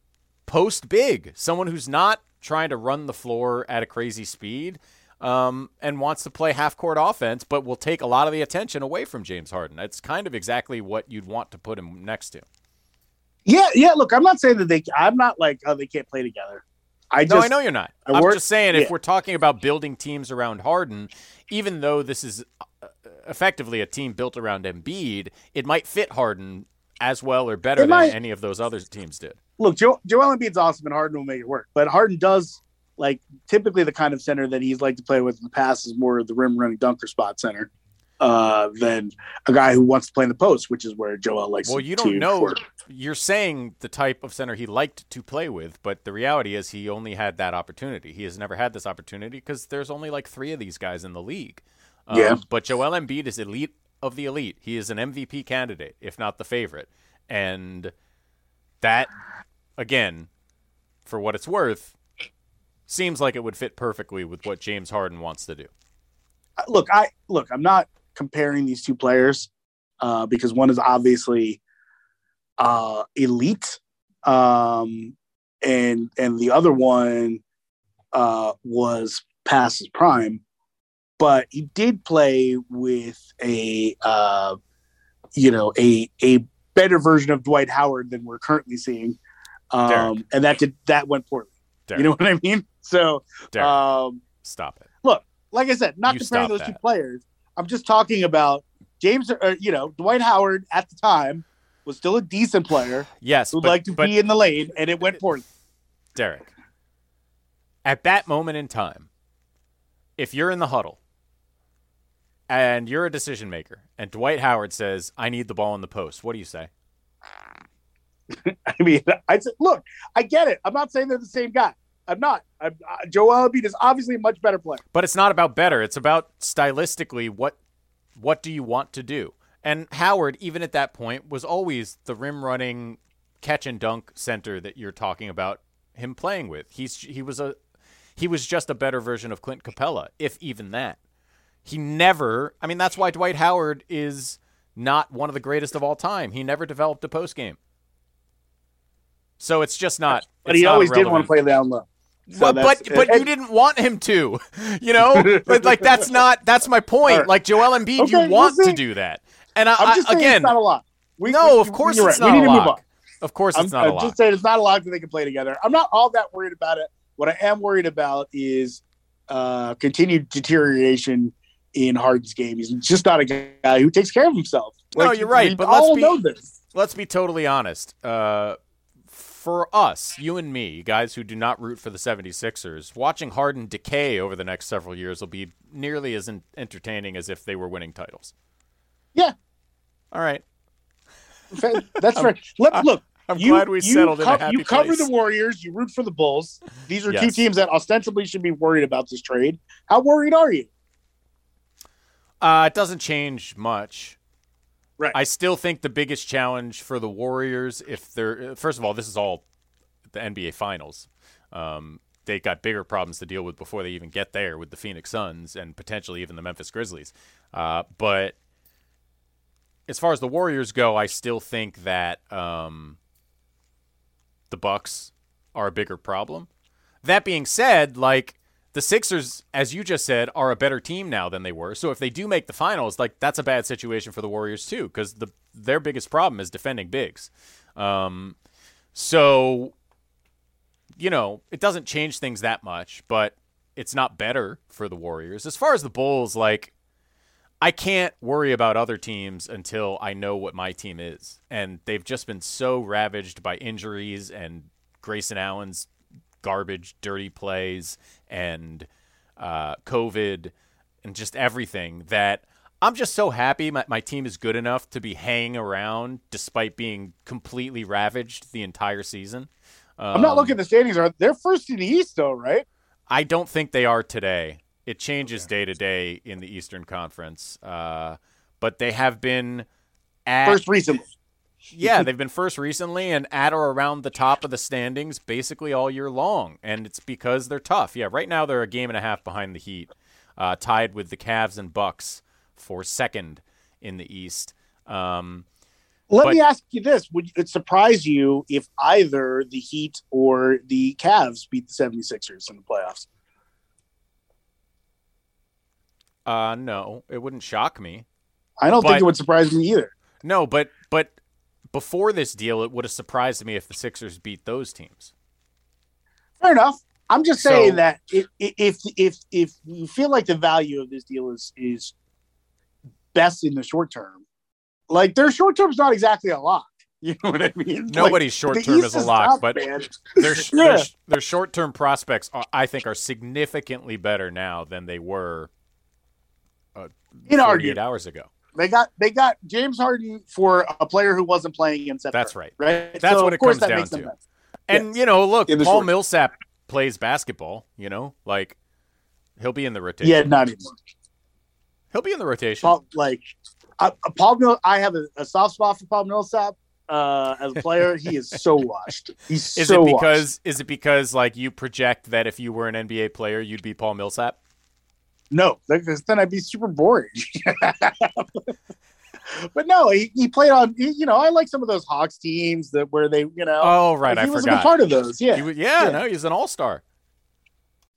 post big, someone who's not trying to run the floor at a crazy speed um, and wants to play half court offense, but will take a lot of the attention away from James Harden. It's kind of exactly what you'd want to put him next to. Yeah, yeah. Look, I'm not saying that they. I'm not like oh they can't play together. I just no, I know you're not. I I'm work- just saying, if we're talking about building teams around Harden, even though this is uh, effectively a team built around Embiid, it might fit Harden as well or better It than might. any of those other teams did. look. Joe, Joel Embiid's awesome, and Harden will make it work. But Harden does like typically the kind of center that he's like to play with in the past is more of the rim running dunker spot center uh, than a guy who wants to play in the post, which is where Joel likes. To play. Well, you don't know. work. You're saying the type of center he liked to play with, but the reality is he only had that opportunity. He has never had this opportunity because there's only like three of these guys in the league. Um, Yeah. But Joel Embiid is elite of the elite. He is an MVP candidate, if not the favorite. And that, again, for what it's worth, seems like it would fit perfectly with what James Harden wants to do. look, I look. I'm not comparing these two players uh, because one is obviously uh, elite, um, and and the other one uh, was past his prime. But he did play with a uh, you know a a better version of Dwight Howard than we're currently seeing, um, Derek. and that did that went poorly. Derek, You know what I mean? So. Derek, Um, stop it. Look, like I said, not You comparing those that. two players. I'm just talking about James, uh, you know, Dwight Howard at the time was still a decent player Yes, who'd but, like to but be in the lane, and it went poorly. Derek, at that moment in time, if you're in the huddle and you're a decision maker, and Dwight Howard says, "I need the ball in the post," what do you say? I mean, I said, look, I get it. I'm not saying they're the same guy. I'm not. I'm, uh, Joel Embiid is obviously a much better player. But it's not about better. It's about stylistically what what do you want to do? And Howard, even at that point, was always the rim running catch and dunk center that you're talking about him playing with. He's he was a he was just a better version of Clint Capela, if even that. He never I mean that's why Dwight Howard is not one of the greatest of all time. He never developed a post game. So it's just not But he always did want to play down low. So But but, you didn't want him to, you know. but like that's not that's my point. Right. Like Joel Embiid, Okay, you want to do that, and I, I'm just I, again, it's not a lot. We, no, we- of course it's right. not We a need move on. Of course, I'm, it's not a I'm lock. just saying it's not a lot that they can play together. I'm not all that worried about it. What I am worried about is uh, continued deterioration in Harden's game. He's just not a guy who takes care of himself. No, you're right, but let's be- know this. Let's be totally honest. Uh, for us, you and me, guys who do not root for the 76ers, watching Harden decay over the next several years will be nearly as en- entertaining as if they were winning titles. Yeah, All right. That's fair. Let, look, I'm you, glad we you settled in a co- happy You cover place. the Warriors. You root for the Bulls. These are two teams that ostensibly should be worried about this trade. How worried are you? Uh, it doesn't change much. Right. I still think the biggest challenge for the Warriors, if they're first of all, this is all the NBA Finals. Um, they got bigger problems to deal with before they even get there with the Phoenix Suns and potentially even the Memphis Grizzlies. Uh, but as far as the Warriors go, I still think that um, the Bucks are a bigger problem. That being said, like the Sixers, as you just said, are a better team now than they were. So if they do make the finals, like that's a bad situation for the Warriors too, because the their biggest problem is defending bigs. Um, so you know it doesn't change things that much, but it's not better for the Warriors. As far as the Bulls, like I can't worry about other teams until I know what my team is. And they've just been so ravaged by injuries and Grayson Allen's garbage, dirty plays, and uh, COVID, and just everything that I'm just so happy my, my team is good enough to be hanging around despite being completely ravaged the entire season. I'm not Um, looking at the standings. Are they're first in the East though, right? I don't think they are today. It changes day to day in the Eastern Conference, uh, but they have been at First recently. Yeah, they've been first recently and at or around the top of the standings basically all year long, and it's because they're tough. Yeah, right now they're a game and a half behind the Heat, uh, tied with the Cavs and Bucks for second in the East. Um, Let But- me ask you this: Would it surprise you if either the Heat or the Cavs beat the 76ers in the playoffs? uh, no, it wouldn't shock me. I don't But- think it would surprise me either. No, but but before this deal, it would have surprised me if the Sixers beat those teams. Fair enough. I'm just saying So- that if if if if you feel like the value of this deal is is best in the short term, like their short term is not exactly a lock. You know what I mean? Nobody's Like, short term East is a lock, but their Yeah. their, short term prospects, are, I think, are significantly better now than they were uh, 48 Inarguable. hours ago. They got they got James Harden for a player who wasn't playing in September. That's right. Right. That's So, what of it comes that down to. better. And Yes. you know, look, Paul short- Millsap plays basketball. You know, like he'll be in the rotation. Yeah, not anymore. he'll be in the rotation. Paul, like uh, Paul Mill, I have a, a soft spot for Paul Millsap uh, as a player. he is so washed. He's is so it washed. because is it because like you project that if you were an NBA player, you'd be Paul Millsap? No, because then I'd be super boring. but no, he, he played on. He, you know, I like some of those Hawks teams that where they, you know, Oh, right, like, I was forgot. good part of those. Yeah. He was- yeah, Yeah. no, he's an all star.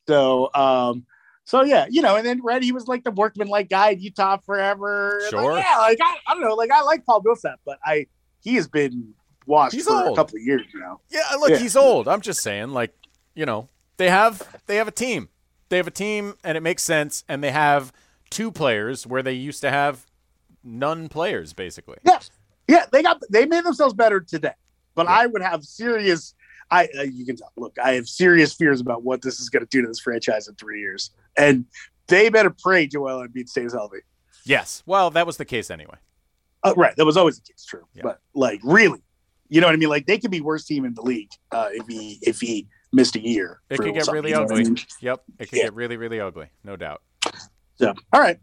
So, um, so yeah, you know, and then Red, he was like the workman like guy at Utah forever. And, like, Sure. yeah, like I, I don't know, like I like Paul Millsap, but I he has been washed He's for old. a couple of years now. Yeah, look, Yeah. he's old. I'm just saying, like, you know, they have they have a team. They have a team, and it makes sense. And they have two players where they used to have none players, basically. Yeah, yeah, they got they made themselves better today, but I would have serious. I uh, you can tell. Look, I have serious fears about what this is going to do to this franchise in three years, and they better pray Joel Embiid stays healthy. Yes. Well, that was the case anyway. Uh, right, that was always the case, true. Yeah. But like, really, you know what I mean? Like, they could be worst team in the league uh, if he if he missed a year. It could get really ugly. Yep. It could Yeah. get really, really ugly. No doubt. So, all right,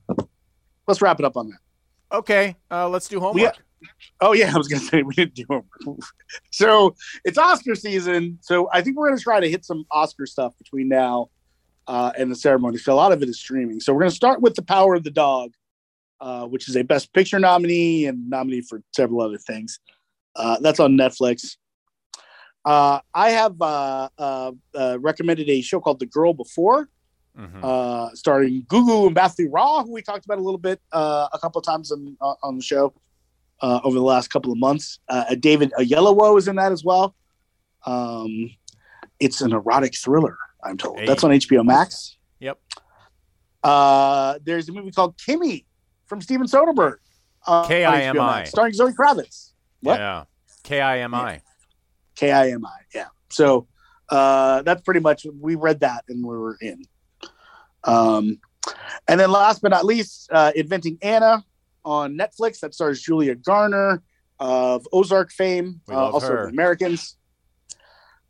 let's wrap it up on that. Okay. Uh, let's do homework. got- Oh yeah, I was gonna say we didn't do homework. so it's Oscar season. So I think we're gonna try to hit some Oscar stuff between now uh, and the ceremony. So a lot of it is streaming. So we're gonna start with The Power of the Dog, uh, which is a Best Picture nominee and nominee for several other things. Uh, that's on Netflix. Uh, I have uh, uh, uh, recommended a show called The Girl Before, Mhm. uh, starring Gugu Mbatha-Raw, who we talked about a little bit uh, a couple of times on, uh, on the show uh, over the last couple of months. Uh, David Oyelowo is in that as well. Um, it's an erotic thriller, I'm told. Hey. That's on HBO Max. Yep. Uh, there's a movie called Kimi from Steven Soderbergh. Uh, K.I.M.I.. Starring Zoe Kravitz. What? Yeah. K I M I. K I M I. Yeah. So uh, that's pretty much we read that and we were in. Um, and then last but not least, uh, Inventing Anna on Netflix that stars Julia Garner of Ozark fame, uh, also her. Americans.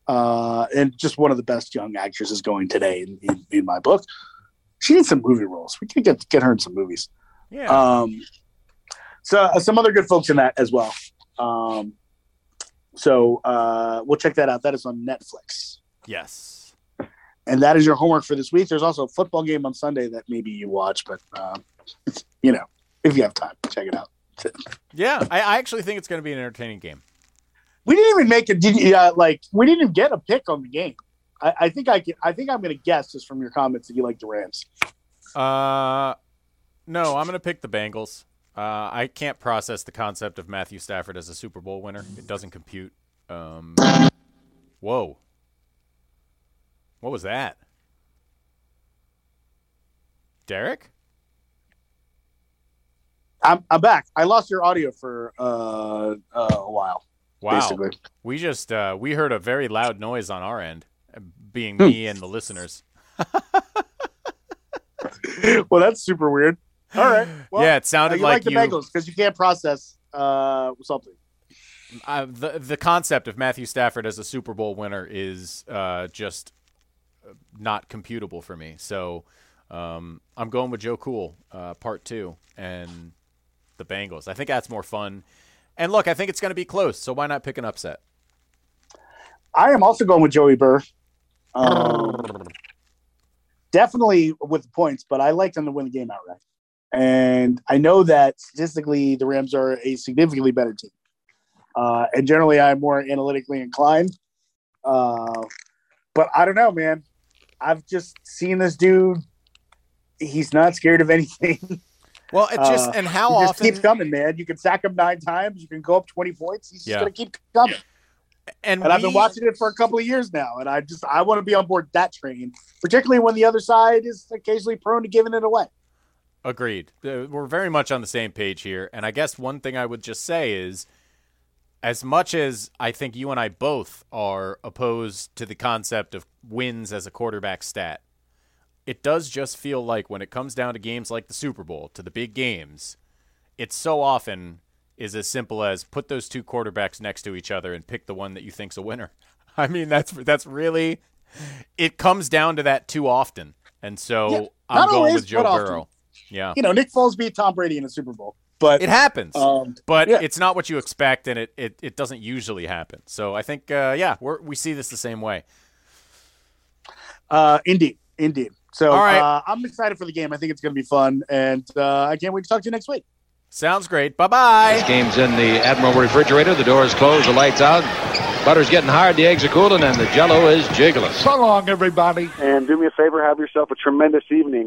Uh, and just one of the best young actresses going today in, in, in my book. She needs some movie roles. We can get get her in some movies. Yeah. Um, so uh, some other good folks in that as well. Um, so uh, we'll check that out. That is on Netflix, yes. and that is your homework for this week. There's also a football game on Sunday that maybe you watch, but uh, you know, if you have time, check it out. Yeah. I, I actually think it's going to be an entertaining game. We didn't even make it. Uh, like we didn't even get a pick on the game? I, I think I can. I think I'm going to guess just from your comments that you like the Rams. Uh, no, I'm going to pick the Bengals. Uh, I can't process the concept of Matthew Stafford as a Super Bowl winner. It doesn't compute. Um, whoa. What was that? Derek? I'm, I'm back. I lost your audio for uh, uh, a while. Wow. Basically. We just uh, we heard a very loud noise on our end, being Hmm. me and the listeners. well, that's super weird. All right. Well, yeah, it uh, sounded you like, like the you. Bengals because you can't process uh, something. uh, the the concept of Matthew Stafford as a Super Bowl winner is uh, just uh, not computable for me. So um, I'm going with Joe Cool, uh, part two, and the Bengals. I think that's more fun. And look, I think it's going to be close. So why not pick an upset? I am also going with Joey Burr. Um, definitely with points, but I like them to win the game outright. And I know that statistically, the Rams are a significantly better team. Uh, and generally, I'm more analytically inclined. Uh, but I don't know, man. I've just seen this dude. He's not scared of anything. Well, it just Uh, and how he often just keeps coming, man. You can sack him nine times. You can go up 20 points. He's just going to keep coming. and, And I've been watching it for a couple of years now, and I just I want to be on board that train, particularly when the other side is occasionally prone to giving it away. Agreed. Uh, We're very much on the same page here. And I guess one thing I would just say is as much as I think you and I both are opposed to the concept of wins as a quarterback stat, it does just feel like when it comes down to games like the Super Bowl, to the big games, it so often is as simple as put those two quarterbacks next to each other and pick the one that you think's a winner. I mean, that's that's really it comes down to that too often. And so Yeah, I'm going always, with Joe but often. Burrow. Yeah. You know, Nick Foles beat Tom Brady in a Super Bowl, but It happens, Um, but yeah. it's not what you expect, and it, it, it doesn't usually happen. So I think, uh, yeah, we're, we see this the same way. uh, indeed, indeed. So All right. uh, I'm excited for the game. I think it's going to be fun, and uh, I can't wait to talk to you next week. Sounds great. Bye bye. This game's in the Admiral refrigerator. The door is closed. The lights out. Butter's getting hard. The eggs are cooling, and the Jello is jiggling. So long, everybody. And do me a favor, have yourself a tremendous evening.